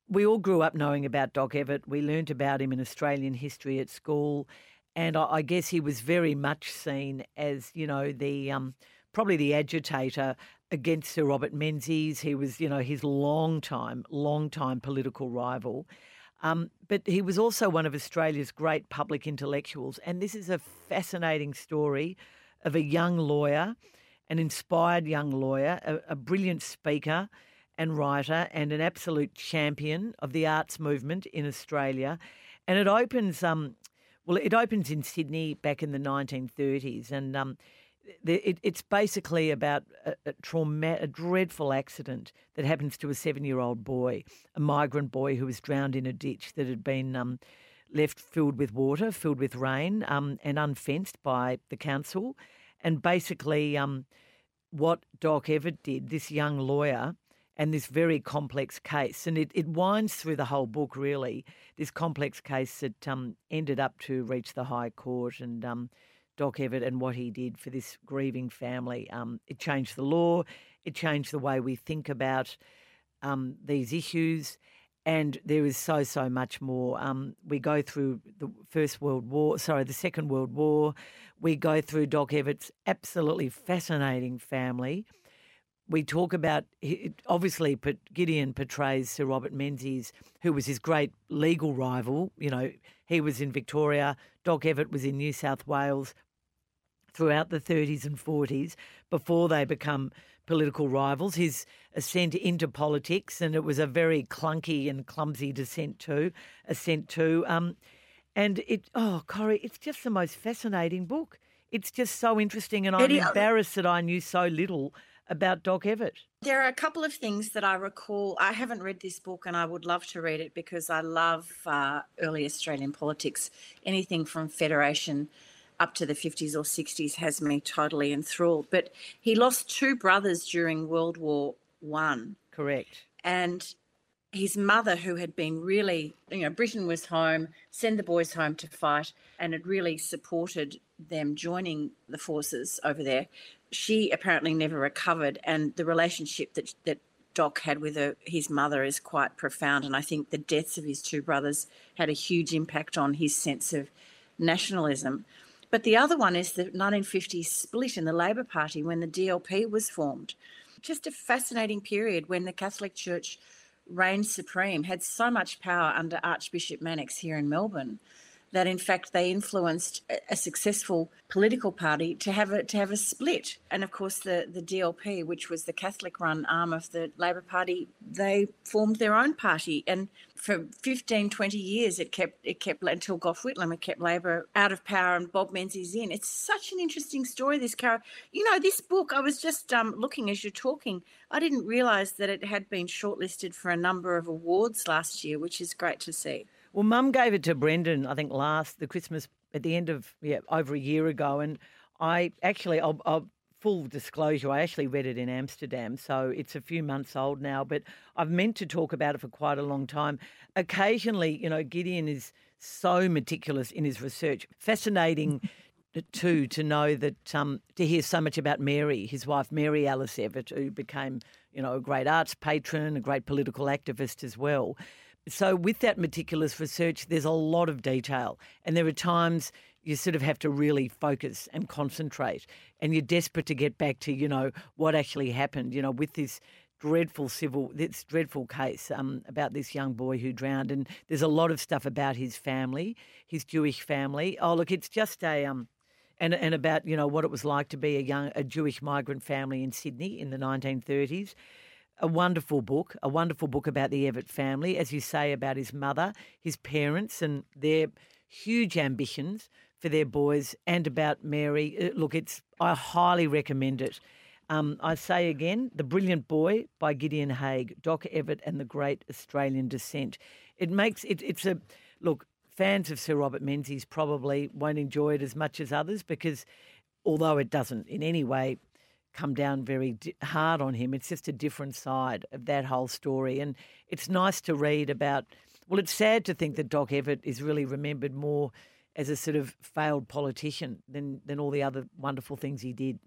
we all grew up knowing about Doc Evatt. We learnt about him in Australian history at school, and I, I guess he was very much seen as you know the um, probably the agitator against Sir Robert Menzies. He was you know his long time, long time political rival. Um, but he was also one of Australia's great public intellectuals, and this is a fascinating story of a young lawyer, an inspired young lawyer, a, a brilliant speaker and writer and an absolute champion of the arts movement in Australia. And it opens, um, well, it opens in Sydney back in the 1930s. And um, the, it, it's basically about a, a, trauma, a dreadful accident that happens to a seven year old boy, a migrant boy who was drowned in a ditch that had been. Um, left filled with water, filled with rain, um, and unfenced by the council. And basically, um, what Doc Evatt did, this young lawyer, and this very complex case. And it, it winds through the whole book, really, this complex case that um, ended up to reach the High Court and um, Doc Evatt and what he did for this grieving family. Um, it changed the law, it changed the way we think about um, these issues. And there is so, so much more. Um, we go through the First World War, sorry, the Second World War. We go through Doc Evatt's absolutely fascinating family we talk about obviously but Gideon portrays Sir Robert Menzies, who was his great legal rival. You know, he was in Victoria, Doc Evatt was in New South Wales throughout the 30s and 40s before they become political rivals. His ascent into politics, and it was a very clunky and clumsy descent too, ascent too. Um, and it, oh, Corrie, it's just the most fascinating book. It's just so interesting, and I'm embarrassed that I knew so little about Doc Evatt? There are a couple of things that I recall. I haven't read this book and I would love to read it because I love uh, early Australian politics, anything from Federation up to the 50s or 60s has me totally enthralled. But he lost two brothers during World War One. Correct. And his mother, who had been really, you know, Britain was home, send the boys home to fight, and had really supported them joining the forces over there. She apparently never recovered, and the relationship that that Doc had with her, his mother is quite profound. And I think the deaths of his two brothers had a huge impact on his sense of nationalism. But the other one is the 1950s split in the Labor Party when the DLP was formed. Just a fascinating period when the Catholic Church reigned supreme, had so much power under Archbishop Mannix here in Melbourne that in fact they influenced a successful political party to have a to have a split. And of course the, the DLP, which was the Catholic run arm of the Labor Party, they formed their own party. And for 15, 20 years it kept it kept until Gough Whitlam, it kept Labor out of power and Bob Menzies in. It's such an interesting story, this car, You know, this book, I was just um, looking as you're talking, I didn't realise that it had been shortlisted for a number of awards last year, which is great to see. Well, Mum gave it to Brendan, I think, last the Christmas at the end of yeah over a year ago, and I actually, I'll, I'll, full disclosure, I actually read it in Amsterdam, so it's a few months old now. But I've meant to talk about it for quite a long time. Occasionally, you know, Gideon is so meticulous in his research, fascinating. [LAUGHS] too to know that um, to hear so much about Mary, his wife Mary Alice Evatt, who became you know a great arts patron, a great political activist as well. So, with that meticulous research, there's a lot of detail, and there are times you sort of have to really focus and concentrate, and you're desperate to get back to, you know, what actually happened, you know, with this dreadful civil, this dreadful case um, about this young boy who drowned, and there's a lot of stuff about his family, his Jewish family. Oh, look, it's just a um, and and about you know what it was like to be a young a Jewish migrant family in Sydney in the 1930s a wonderful book, a wonderful book about the Evatt family, as you say, about his mother, his parents, and their huge ambitions for their boys, and about Mary. Uh, look, it's I highly recommend it. Um, I say again, The Brilliant Boy by Gideon Haigh, Doc Evatt and the Great Australian Dissent. It makes it, it's a look. Fans of Sir Robert Menzies probably won't enjoy it as much as others because, although it doesn't in any way come down very hard on him. It's just a different side of that whole story. And it's nice to read about. Well, it's sad to think that Doc Evatt is really remembered more as a sort of failed politician than, than all the other wonderful things he did.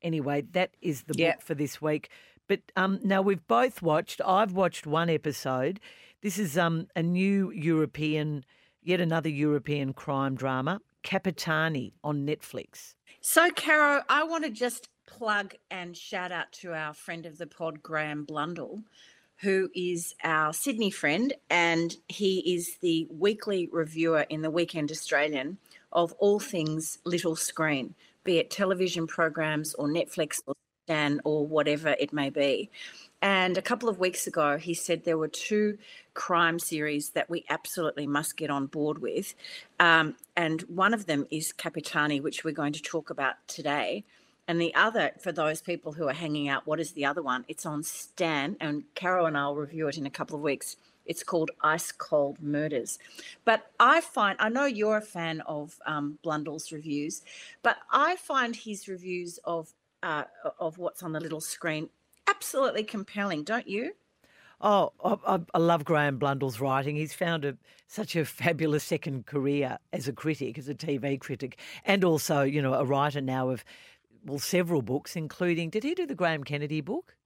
Anyway, that is the book for this week. But um, now we've both watched, I've watched one episode. This is um, a new European, yet another European crime drama, Capitani on Netflix. So, Caro, I want to just plug and shout out to our friend of the pod, Graeme Blundell, who is our Sydney friend, and he is the weekly reviewer in the Weekend Australian of all things little screen, be it television programs or Netflix or Stan or whatever it may be. And a couple of weeks ago, he said there were two crime series that we absolutely must get on board with. Um, and one of them is Capitani, which we're going to talk about today. And the other, for those people who are hanging out, what is the other one? It's on Stan, and Caro and I'll review it in a couple of weeks. It's called Ice Cold Murders. But I find, I know you're a fan of um, Blundell's reviews, but I find his reviews of uh, of what's on the little screen absolutely compelling, don't you? Oh, I, I, love Graeme Blundell's writing. He's found a, such a fabulous second career as a critic, as a TV critic, and also, you know, a writer now of, well, several books, including, did he do the Graham Kennedy book?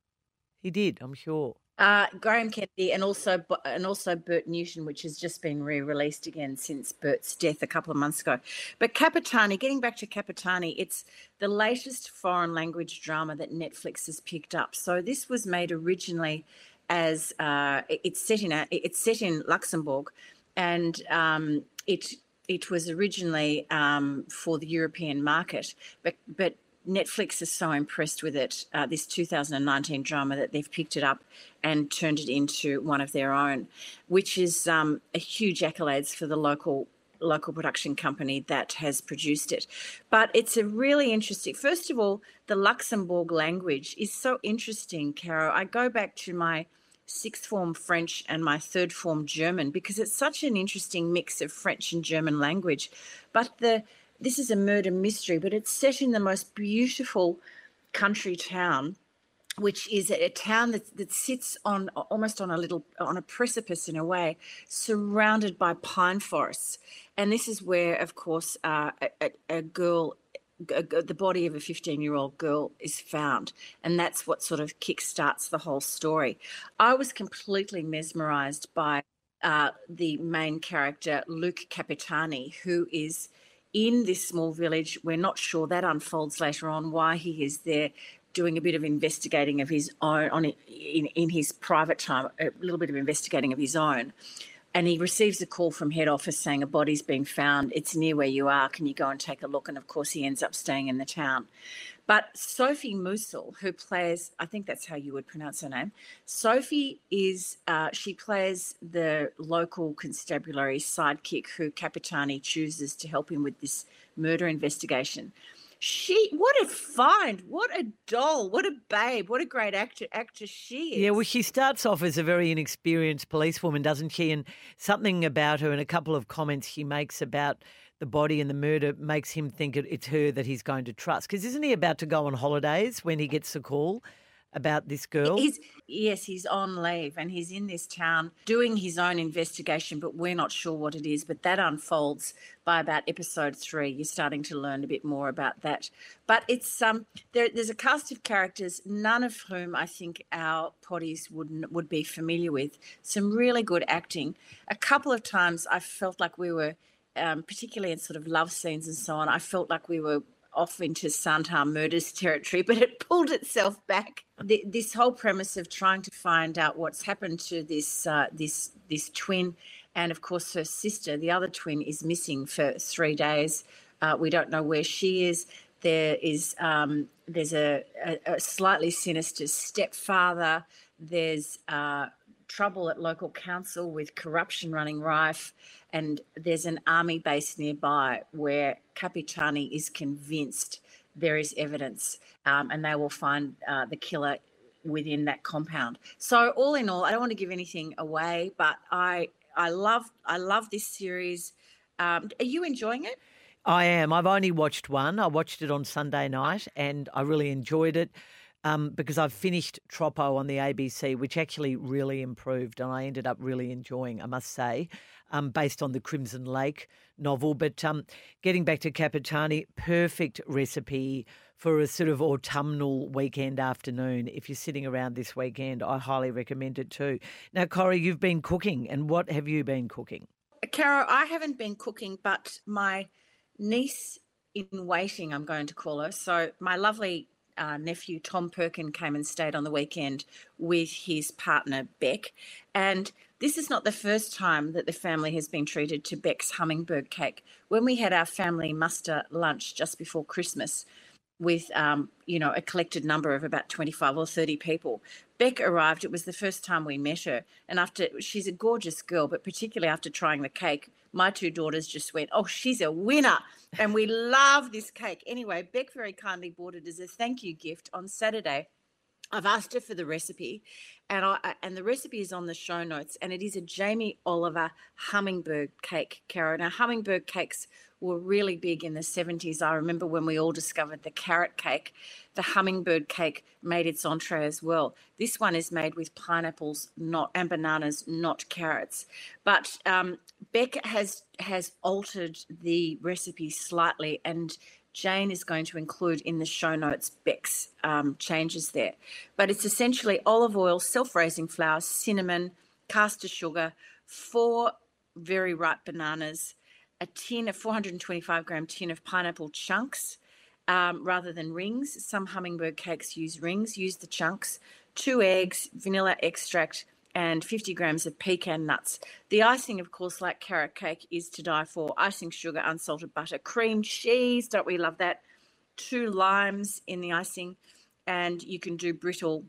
He did, I'm sure. Uh, Graham Kennedy and also and also Bert Newton, which has just been re-released again since Bert's death a couple of months ago. But Capitani, getting back to Capitani, it's the latest foreign language drama that Netflix has picked up. So this was made originally as uh, it's set in a, it's set in Luxembourg, and um, it it was originally um, for the European market, but but Netflix is so impressed with it, uh, this 2019 drama, that they've picked it up and turned it into one of their own, which is um, a huge accolades for the local local production company that has produced it. But it's a really interesting. First of all, the Luxembourg language is so interesting, Caro. I go back to my sixth form French and my third form German because it's such an interesting mix of French and German language. But the this is a murder mystery, but it's set in the most beautiful country town which is a town that, that sits on almost on a little on a precipice in a way surrounded by pine forests. And this is where of course uh, a, a, girl a, the body of a 15 year old girl is found. And that's what sort of kickstarts the whole story. I was completely mesmerized by uh, the main character luke capitani who is in this small village. We're not sure that unfolds later on why he is there doing a bit of investigating of his own on in, in his private time, a little bit of investigating of his own. And he receives a call from head office saying a body's been found. It's near where you are. Can you go and take a look? And of course, he ends up staying in the town. But Sophie Mousel, who plays, I think that's how you would pronounce her name. Sophie is, uh, she plays the local constabulary sidekick who Capitani chooses to help him with this murder investigation she what a find what a doll what a babe what a great actor actress she is yeah well she starts off as a very inexperienced policewoman doesn't she? And something about her and a couple of comments she makes about the body and the murder makes him think it's her that he's going to trust. Because isn't he about to go on holidays when he gets the call about this girl? He's, yes, he's on leave and he's in this town doing his own investigation, but we're not sure what it is. But that unfolds by about episode three. You're starting to learn a bit more about that. But it's um there, there's a cast of characters, none of whom I think our potties would would be familiar with. Some really good acting. A couple of times I felt like we were. Um, particularly in sort of love scenes and so on, I felt like we were off into Santa murders territory, [LAUGHS] but it pulled itself back. The, this whole premise of trying to find out what's happened to this uh, this this twin, and of course her sister, the other twin, is missing for three days. Uh, we don't know where she is. There is um, there's a, a, a, slightly sinister stepfather. There's uh, trouble at local council with corruption running rife and there's an army base nearby where Capitani is convinced there is evidence um, and they will find uh, the killer within that compound. So all in all, I don't want to give anything away, but I I love I love this series. Um, are you enjoying it? I am. I've only watched one. I watched it on Sunday night and I really enjoyed it um, because I've finished Troppo on the ABC, which actually really improved and I ended up really enjoying, I must say um, based on the Crimson Lake novel. But um, getting back to Capitani, perfect recipe for a sort of autumnal weekend afternoon. If you're sitting around this weekend, I highly recommend it too. Now, Corrie, you've been cooking, and what have you been cooking? Caro, I haven't been cooking, but my niece in waiting, I'm going to call her. So, my lovely uh, nephew Tom Perkin came and stayed on the weekend with his partner Beck. And this is not the first time that the family has been treated to Beck's hummingbird cake. When we had our family muster lunch just before Christmas, with um, you know a collected number of about 25 or 30 people beck arrived it was the first time we met her. And after she's a gorgeous girl but particularly after trying the cake my two daughters just went oh she's a winner. And we love this cake. Anyway beck very kindly bought it as a thank you gift on saturday I've asked her for the recipe, and I and the recipe is on the show notes, and it is a Jamie Oliver hummingbird cake, Kara. Now, hummingbird cakes were really big in the 70s. I remember when we all discovered the carrot cake, the hummingbird cake made its entree as well. This one is made with pineapples, not and bananas, not carrots. But um, Beck has has altered the recipe slightly and Jane is going to include in the show notes Beck's um, changes there. But it's essentially olive oil, self raising flour, cinnamon, caster sugar, four very ripe bananas, a tin, a 425 gram tin of pineapple chunks um, rather than rings. Some hummingbird cakes use rings, use the chunks, two eggs, vanilla extract, and 50 grams of pecan nuts. The icing, of course, like carrot cake, is to die for. Icing sugar, unsalted butter, cream cheese. Don't we love that? Two limes in the icing, and you can do brittle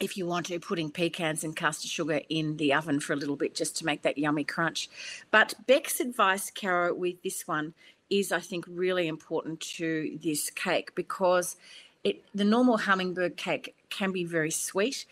if you want to, putting pecans and caster sugar in the oven for a little bit just to make that yummy crunch. But Beck's advice, Caro, with this one is, I think, really important to this cake because it the normal hummingbird cake can be very sweet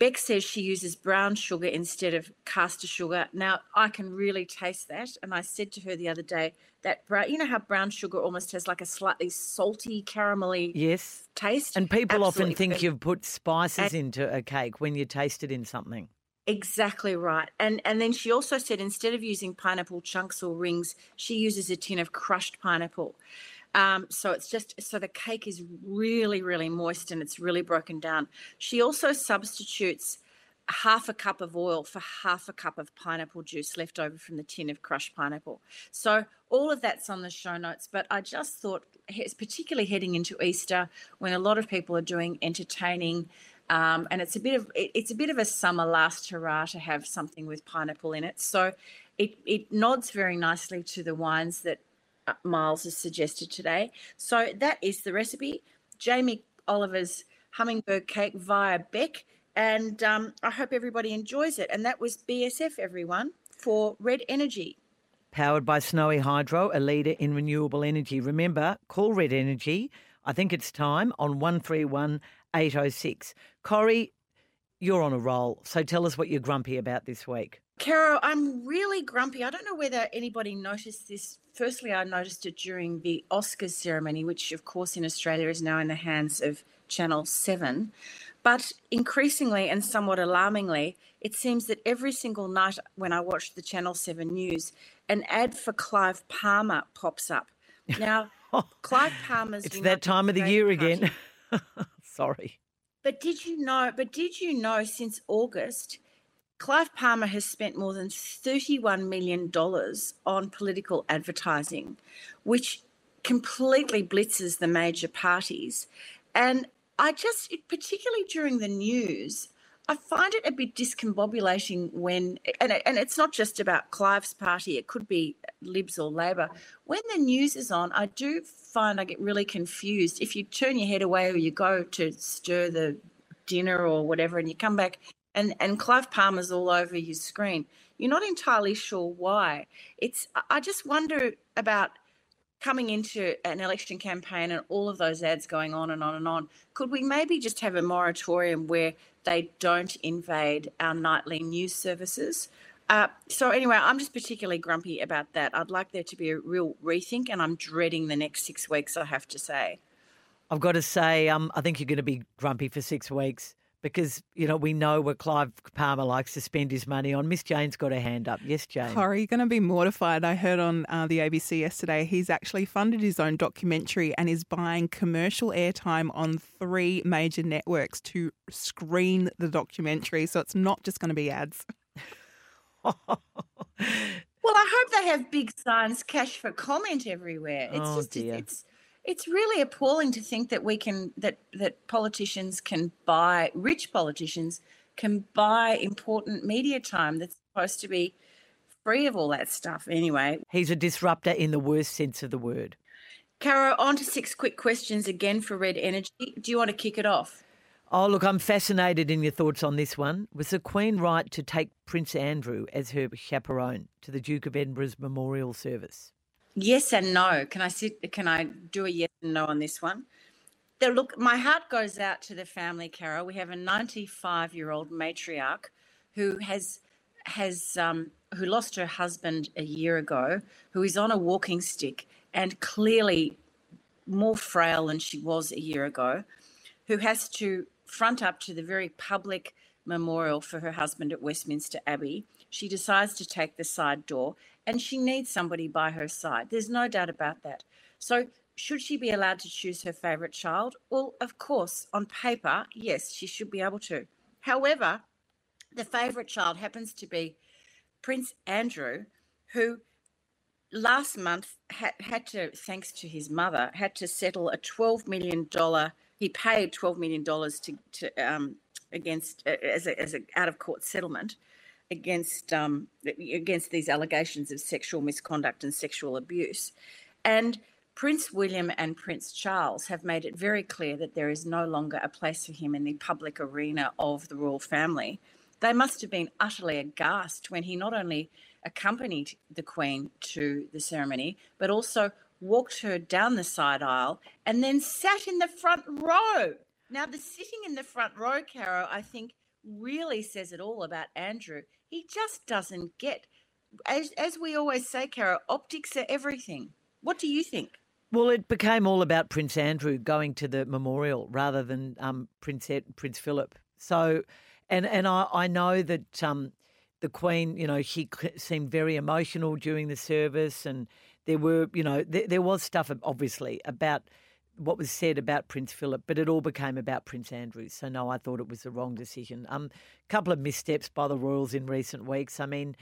Beck says she uses brown sugar instead of caster sugar. Now, I can really taste that. And I said to her the other day that brown, you know how brown sugar almost has like a slightly salty, caramelly Yes. taste? And people often think you've put spices And- into a cake when you taste it in something. Exactly right. And and then she also said instead of using pineapple chunks or rings, she uses a tin of crushed pineapple. Um, so it's just so the cake is really, really moist and it's really broken down. She also substitutes half a cup of oil for half a cup of pineapple juice left over from the tin of crushed pineapple. So all of that's on the show notes. But I just thought, he- particularly heading into Easter, when a lot of people are doing entertaining, um, and it's a bit of it, it's a bit of a summer last hurrah to have something with pineapple in it. So it it nods very nicely to the wines that Miles has suggested today. So that is the recipe. Jamie Oliver's hummingbird cake via Beck. And um, I hope everybody enjoys it. And that was BSF, everyone, for Red Energy. Powered by Snowy Hydro, a leader in renewable energy. Remember, call Red Energy. I think it's time on 131 806. Corrie, you're on a roll. So tell us what you're grumpy about this week. Caro, I'm really grumpy. I don't know whether anybody noticed this. Firstly, I noticed it during the Oscars ceremony, which, of course, in Australia is now in the hands of Channel 7. But increasingly and somewhat alarmingly, it seems that every single night when I watch the Channel 7 news, an ad for Clive Palmer pops up. [LAUGHS] Now, Clive Palmer's. It's that time of the year Party- again. [LAUGHS] Sorry. But did you know? But did you know since August, Clive Palmer has spent more than thirty-one million dollars on political advertising, which completely blitzes the major parties. And I just, particularly during the news, I find it a bit discombobulating when, and, and it's not just about Clive's party, it could be Libs or Labor. When the news is on, I do find I get really confused. If you turn your head away or you go to stir the dinner or whatever and you come back and, and Clive Palmer's all over your screen, you're not entirely sure why. It's, I- I just wonder about coming into an election campaign and all of those ads going on and on and on, could we maybe just have a moratorium where they don't invade our nightly news services? Uh, so anyway, I'm just particularly grumpy about that. I'd like there to be a real rethink, and I'm dreading the next six weeks. I have to say. I've got to say, um, I think you're going to be grumpy for six weeks because, you know, we know what Clive Palmer likes to spend his money on. Miss Jane's got her hand up. Yes, Jane. Corrie, you're going to be mortified. I heard on uh, the ABC yesterday he's actually funded his own documentary and is buying commercial airtime on three major networks to screen the documentary. So it's not just going to be ads. [LAUGHS] [LAUGHS] Well, I hope they have big signs, cash for comment everywhere. It's Oh, just dear. it's it's really appalling to think that we can that that politicians can buy rich politicians can buy important media time that's supposed to be free of all that stuff. Anyway, He's a disruptor in the worst sense of the word. Caro, on to six quick questions again for Red Energy. Do you want to kick it off? Oh, look, I'm fascinated in your thoughts on this one. Was the Queen right to take Prince Andrew as her chaperone to the Duke of Edinburgh's memorial service? Yes and no. Can I sit? Can I do a yes and no on this one? The, look, my heart goes out to the family, Carol. We have a 95-year-old matriarch who has has um, who lost her husband a year ago, who is on a walking stick and clearly more frail than she was a year ago, who has to front up to the very public memorial for her husband at Westminster Abbey. She decides to take the side door and she needs somebody by her side. There's no doubt about that. So, should she be allowed to choose her favourite child? Well, of course, on paper, yes, she should be able to. However, the favourite child happens to be Prince Andrew, who last month had, had to, thanks to his mother, had to settle a $12 million, he paid $12 million to, to um, against, uh, as a, as a out of court settlement against, um, against these allegations of sexual misconduct and sexual abuse. And Prince William and Prince Charles have made it very clear that there is no longer a place for him in the public arena of the royal family. They must have been utterly aghast when he not only accompanied the Queen to the ceremony, but also walked her down the side aisle and then sat in the front row. Now, the sitting in the front row, Caro, I think really says it all about Andrew. He just doesn't get, as, as we always say, Caro, optics are everything. What do you think? Well, it became all about Prince Andrew going to the memorial rather than um, Prince Ed, Prince Philip. So, and and I, I know that um, the Queen, you know, she seemed very emotional during the service, and there were, you know, there was stuff obviously about what was said about Prince Philip, but it all became about Prince Andrew. So no, I thought it was the wrong decision. A um, couple of missteps by the royals in recent weeks. I mean,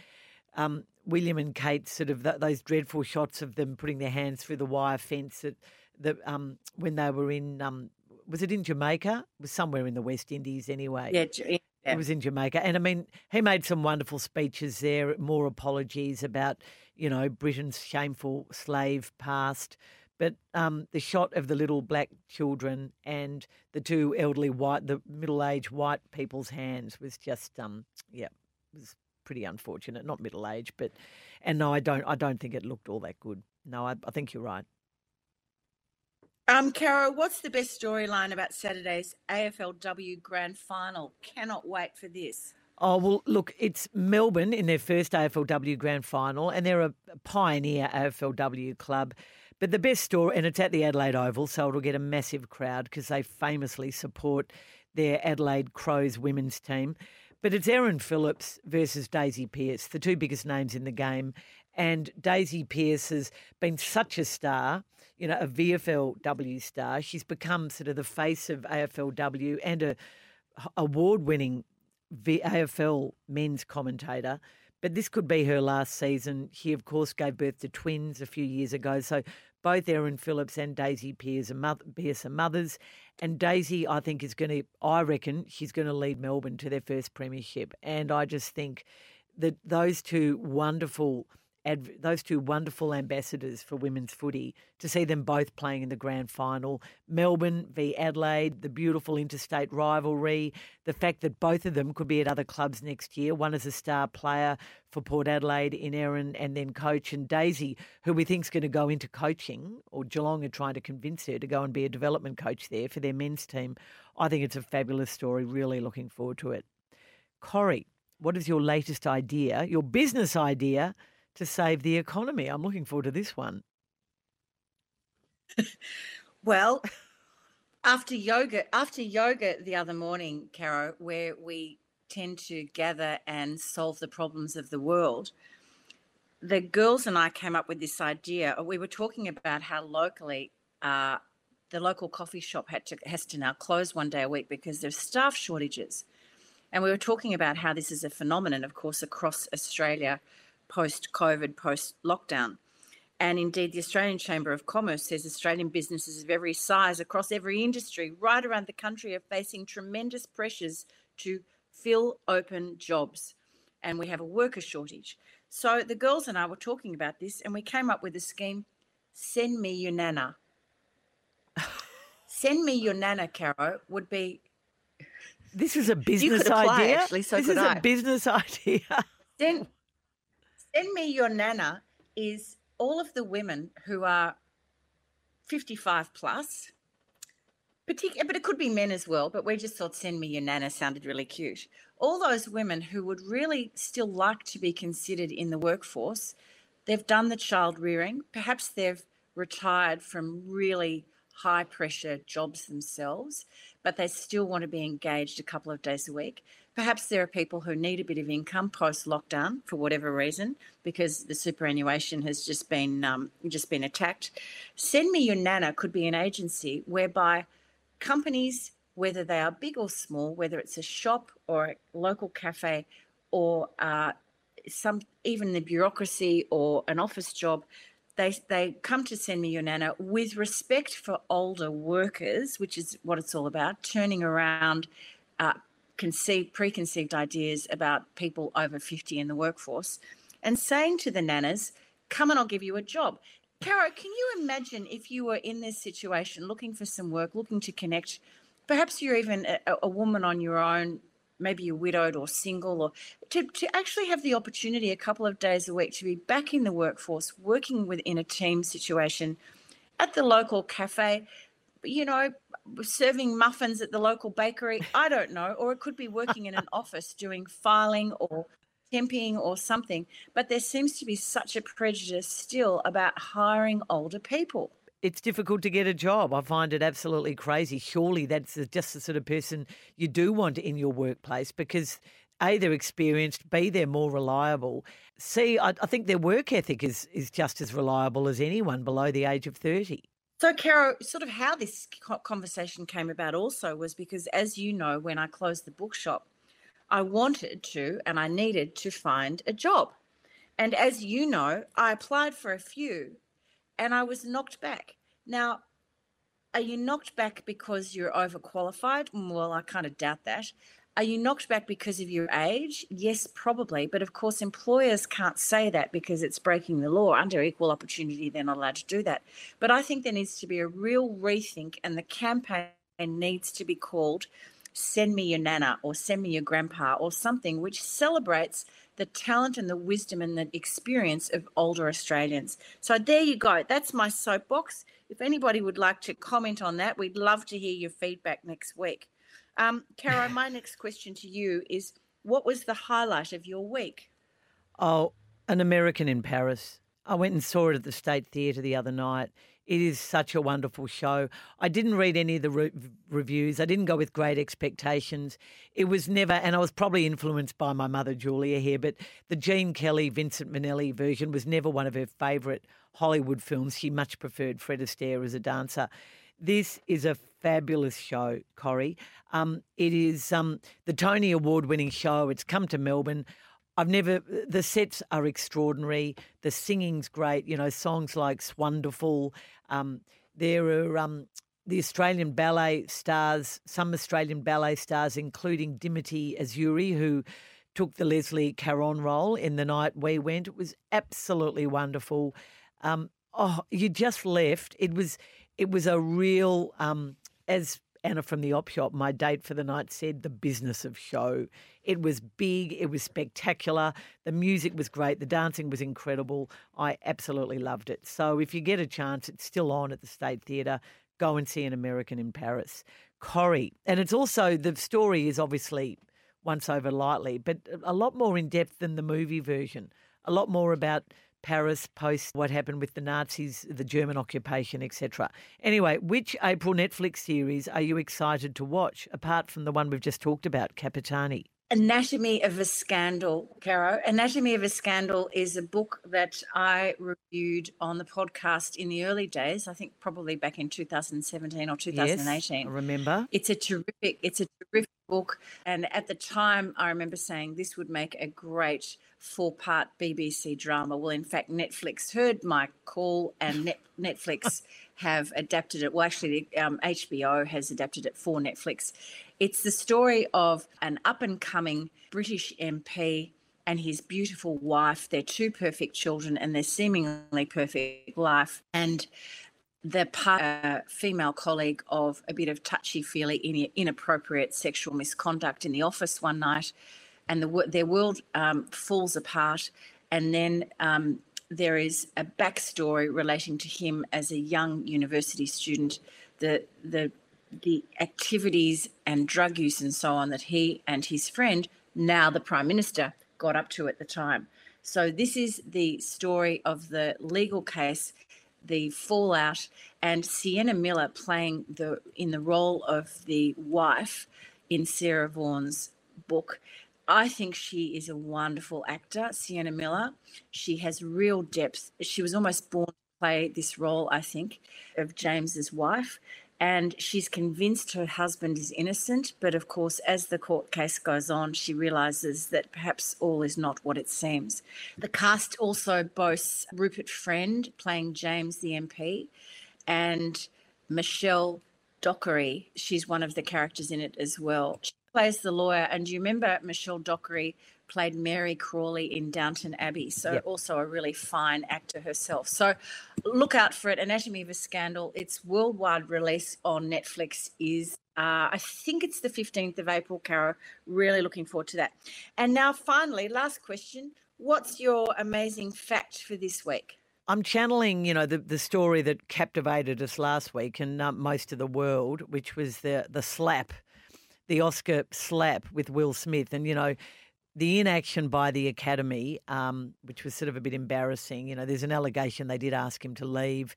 um, William and Kate sort of th- those dreadful shots of them putting their hands through the wire fence at the um, when they were in um, was it in Jamaica? It was somewhere in the West Indies anyway. Yeah, yeah. It was in Jamaica, and I mean, he made some wonderful speeches there. More apologies about you know Britain's shameful slave past. But um, the shot of the little black children and the two elderly white, the middle-aged white people's hands was just, um, yeah, was pretty unfortunate. Not middle-aged, but and no, I don't, I don't think it looked all that good. No, I, I think you're right. Um, Caro, what's the best storyline about Saturday's AFLW Grand Final? Cannot wait for this. Oh, well, look, it's Melbourne in their first AFLW Grand Final, and they're a pioneer AFLW club. But the best story, and it's at the Adelaide Oval, so it'll get a massive crowd because they famously support their Adelaide Crows women's team. But it's Erin Phillips versus Daisy Pearce, the two biggest names in the game. And Daisy Pearce has been such a star you know, a VFLW star. She's become sort of the face of AFLW and a award-winning AFL men's commentator. But this could be her last season. She, of course, gave birth to twins a few years ago. So both Erin Phillips and Daisy are mothers. And Daisy, I think, is going to, I reckon, she's going to lead Melbourne to their first premiership. And I just think that those two wonderful adv- those two wonderful ambassadors for women's footy, to see them both playing in the grand final. Melbourne v Adelaide, the beautiful interstate rivalry, the fact that both of them could be at other clubs next year. One is a star player for Port Adelaide in Erin and then coach, and Daisy, who we think is going to go into coaching, or Geelong are trying to convince her to go and be a development coach there for their men's team. I think it's a fabulous story. Really looking forward to it. Corrie, what is your latest idea, your business idea to save the economy. I'm looking forward to this one. well, after yoga, after yoga the other morning, Caro, where we tend to gather and solve the problems of the world, the girls and I came up with this idea. We were talking about how locally uh, the local coffee shop had to has to now close one day a week because there's staff shortages. And we were talking about how this is a phenomenon, of course, across Australia post COVID, post lockdown. And indeed, the Australian Chamber of Commerce says Australian businesses of every size across every industry right around the country are facing tremendous pressures to fill open jobs. And we have a worker shortage. So the girls and I were talking about this and we came up with a scheme send me your nana. [LAUGHS] send me your nana, Caro, would be. This is a business idea. actually, so this is I. a business [LAUGHS] idea. Send, Send Me Your Nana is all of the women who are 55 plus, Partic- but it could be men as well. But we just thought Send Me Your Nana sounded really cute. All those women who would really still like to be considered in the workforce, they've done the child rearing, perhaps they've retired from really high pressure jobs themselves, but they still want to be engaged a couple of days a week. Perhaps there are people who need a bit of income post lockdown for whatever reason, because the superannuation has just been um, just been attacked. Send me your nana could be an agency whereby companies, whether they are big or small, whether it's a shop or a local cafe, or uh, some even the bureaucracy or an office job, they they come to send me your nana with respect for older workers, which is what it's all about, turning around uh, conceived, preconceived ideas about people over 50 in the workforce and saying to the nanas, come and I'll give you a job. Caro, can you imagine if you were in this situation looking for some work, looking to connect? Perhaps you're even a, a woman on your own, maybe you're widowed or single, or to, to actually have the opportunity a couple of days a week to be back in the workforce, working within a team situation at the local cafe, you know, serving muffins at the local bakery. I don't know. Or it could be working in an [LAUGHS] office doing filing or temping or something. But there seems to be such a prejudice still about hiring older people. It's difficult to get a job. I find it absolutely crazy. Surely that's just the sort of person you do want in your workplace because a, they're experienced, B, they're more reliable. C, I, I think their work ethic is, is just as reliable as anyone below the age of 30. So, Caro, sort of how this conversation came about also was because, as you know, when I closed the bookshop, I wanted to and I needed to find a job. And as you know, I applied for a few and I was knocked back. Now, are you knocked back because you're overqualified? Well, I kind of doubt that. Are you knocked back because of your age? Yes, probably. But of course, employers can't say that because it's breaking the law. Under equal opportunity, they're not allowed to do that. But I think there needs to be a real rethink, and the campaign needs to be called Send Me Your Nana or Send Me Your Grandpa or something which celebrates the talent and the wisdom and the experience of older Australians. So there you go. That's my soapbox. If anybody would like to comment on that, we'd love to hear your feedback next week. Um, Caro, [LAUGHS] my next question to you is what was the highlight of your week? Oh, An American in Paris. I went and saw it at the State Theatre the other night. It is such a wonderful show. I didn't read any of the re- reviews. I didn't go with great expectations. It was never, and I was probably influenced by my mother Julia here, but the Gene Kelly, Vincent Minnelli version was never one of her favourite Hollywood films. She much preferred Fred Astaire as a dancer. This is a fabulous show, Corrie. Um, it is um, the Tony Award winning show. It's come to Melbourne. I've never, the sets are extraordinary. The singing's great. You know, songs like Wonderful. Um, there are um, the Australian ballet stars, some Australian ballet stars, including Dimity Azoury, who took the Leslie Caron role in The Night We Went. It was absolutely wonderful. Um, oh, you just left. It was it was a real, um, as Anna from the op shop, my date for the night said, the business of show. It was big, it was spectacular. The music was great, the dancing was incredible. I absolutely loved it. So if you get a chance, it's still on at the State Theatre. Go and see an American in Paris. Corrie. And it's also, the story is obviously once over lightly, but a lot more in depth than the movie version. A lot more about Paris post what happened with the Nazis, the German occupation, etc. Anyway, which April Netflix series are you excited to watch apart from the one we've just talked about, Capitani? Anatomy of a Scandal, Caro. Anatomy of a Scandal is a book that I reviewed on the podcast in the early days. I think probably back in 2017 or 2018. Yes, I remember. It's a terrific. It's a terrific book, and at the time, I remember saying this would make a great four-part BBC drama. Well, in fact, Netflix heard my call, and [LAUGHS] Net- Netflix have adapted it. Well, actually, um, HBO has adapted it for Netflix. It's the story of an up and coming British MP and his beautiful wife, their two perfect children, and their seemingly perfect life. And the uh, female colleague of a bit of touchy feely, inappropriate sexual misconduct in the office one night, and the, their world um, falls apart. And then um, there is a backstory relating to him as a young university student. The the the activities and drug use and so on that he and his friend, now the Prime Minister, got up to at the time. So, this is the story of the legal case, the fallout, and Sienna Miller playing the in the role of the wife in Sarah Vaughan's book. I think she is a wonderful actor, Sienna Miller. She has real depth. She was almost born to play this role, I think, of James's wife and she's convinced her husband is innocent. But of course, as the court case goes on, she realizes that perhaps all is not what it seems. The cast also boasts Rupert Friend playing James the MP and Michelle Dockery. She's one of the characters in it as well. She plays the lawyer. And do you remember Michelle Dockery played Mary Crawley in Downton Abbey. So yep. also a really fine actor herself. So look out for it. Anatomy of a Scandal. Its worldwide release on Netflix is uh, I think it's the 15th of April, Caro. Really looking forward to that. And now, finally, last question. What's your amazing fact for this week? I'm channeling, you know, the, the story that captivated us last week and uh, most of the world, which was the the slap, the Oscar slap with Will Smith, and you know, the inaction by the Academy, um, which was sort of a bit embarrassing. You know, there's an allegation they did ask him to leave.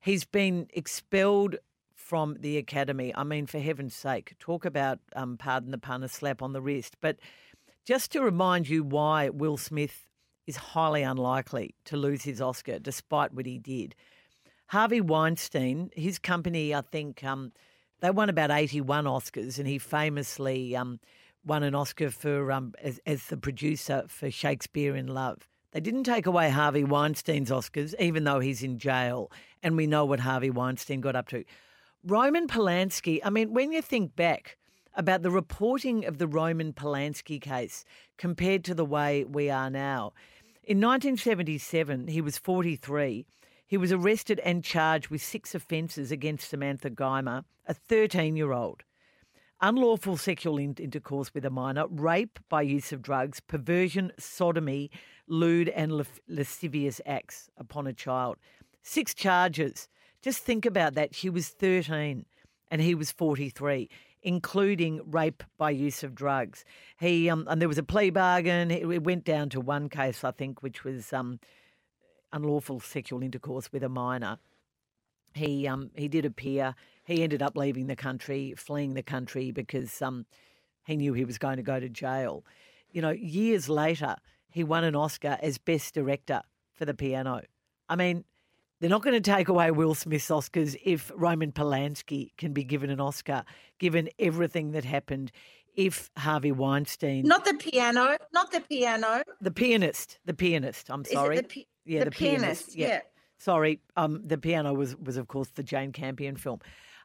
He's been expelled from the Academy. I mean, for heaven's sake, talk about, um, pardon the pun, a slap on the wrist. But just to remind you why Will Smith is highly unlikely to lose his Oscar, despite what he did. Harvey Weinstein, his company, I think, um, they won about 81 Oscars, and he famously um, won an Oscar for um, as, as the producer for Shakespeare in Love. They didn't take away Harvey Weinstein's Oscars, even though he's in jail, and we know what Harvey Weinstein got up to. Roman Polanski, I mean, when you think back about the reporting of the Roman Polanski case compared to the way we are now, in 1977, he was 43. He was arrested and charged with six offences against Samantha Geimer, a 13 year old. Unlawful sexual intercourse with a minor, rape by use of drugs, perversion, sodomy, lewd and lascivious acts upon a child. Six charges. Just think about that. She was 13 and he was 43 including rape by use of drugs. He um, and there was a plea bargain. It went down to one case, I think, which was um, unlawful sexual intercourse with a minor. He um, he did appear. He ended up leaving the country, fleeing the country because um, he knew he was going to go to jail. You know, years later, he won an Oscar as best director for the piano. I mean, they're not going to take away Will Smith's Oscars if Roman Polanski can be given an Oscar, given everything that happened. If Harvey Weinstein, not the piano, not the piano, the pianist, the pianist. I'm sorry, the pi- yeah, the, the pianist, pianist. yeah. yeah. Sorry, um, the piano was was of course the Jane Campion film.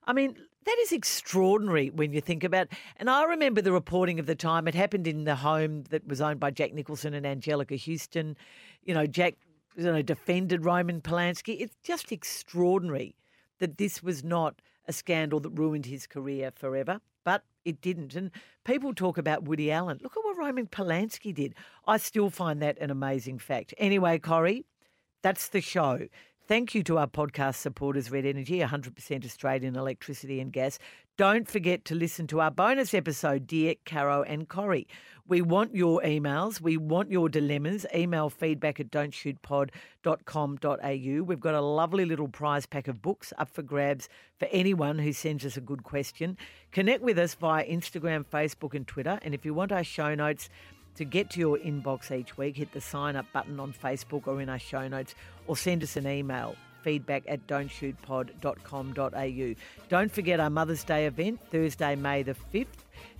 I mean, that is extraordinary when you think about. And I remember the reporting of the time. It happened in the home that was owned by Jack Nicholson and Anjelica Huston. You know, Jack you know, defended Roman Polanski. It's just extraordinary that this was not a scandal that ruined his career forever, but it didn't. And people talk about Woody Allen. Look at what Roman Polanski did. I still find that an amazing fact. Anyway, Corrie, that's the show. Thank you to our podcast supporters, Red Energy, 100% Australian electricity and gas. Don't forget to listen to our bonus episode, Dear Caro and Corrie. We want your emails. We want your dilemmas. Email feedback at don'tshootpod.com.au. We've got a lovely little prize pack of books up for grabs for anyone who sends us a good question. Connect with us via Instagram, Facebook, and Twitter. And if you want our show notes, to get to your inbox each week, hit the sign up button on Facebook or in our show notes, or send us an email feedback at don'tshootpod.com.au. Don't forget our Mother's Day event, Thursday, May the 5th,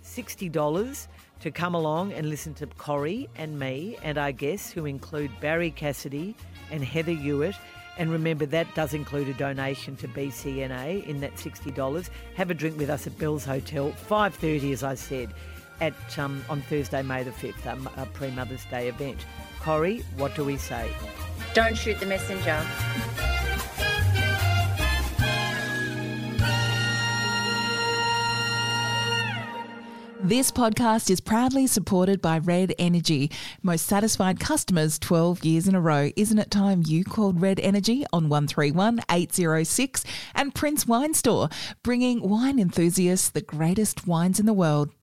$60 to come along and listen to Corrie and me and our guests, who include Barrie Cassidy and Heather Hewitt. And remember, that does include a donation to BCNA in that $60. Have a drink with us at Bell's Hotel, 5.30 as I said, at um, on Thursday, May the 5th, um, a pre-Mother's Day event. Corrie, what do we say? Don't shoot the messenger. This podcast is proudly supported by Red Energy. Most satisfied customers 12 years in a row. Isn't it time you called Red Energy on 131 806 and Prince Wine Store, bringing wine enthusiasts the greatest wines in the world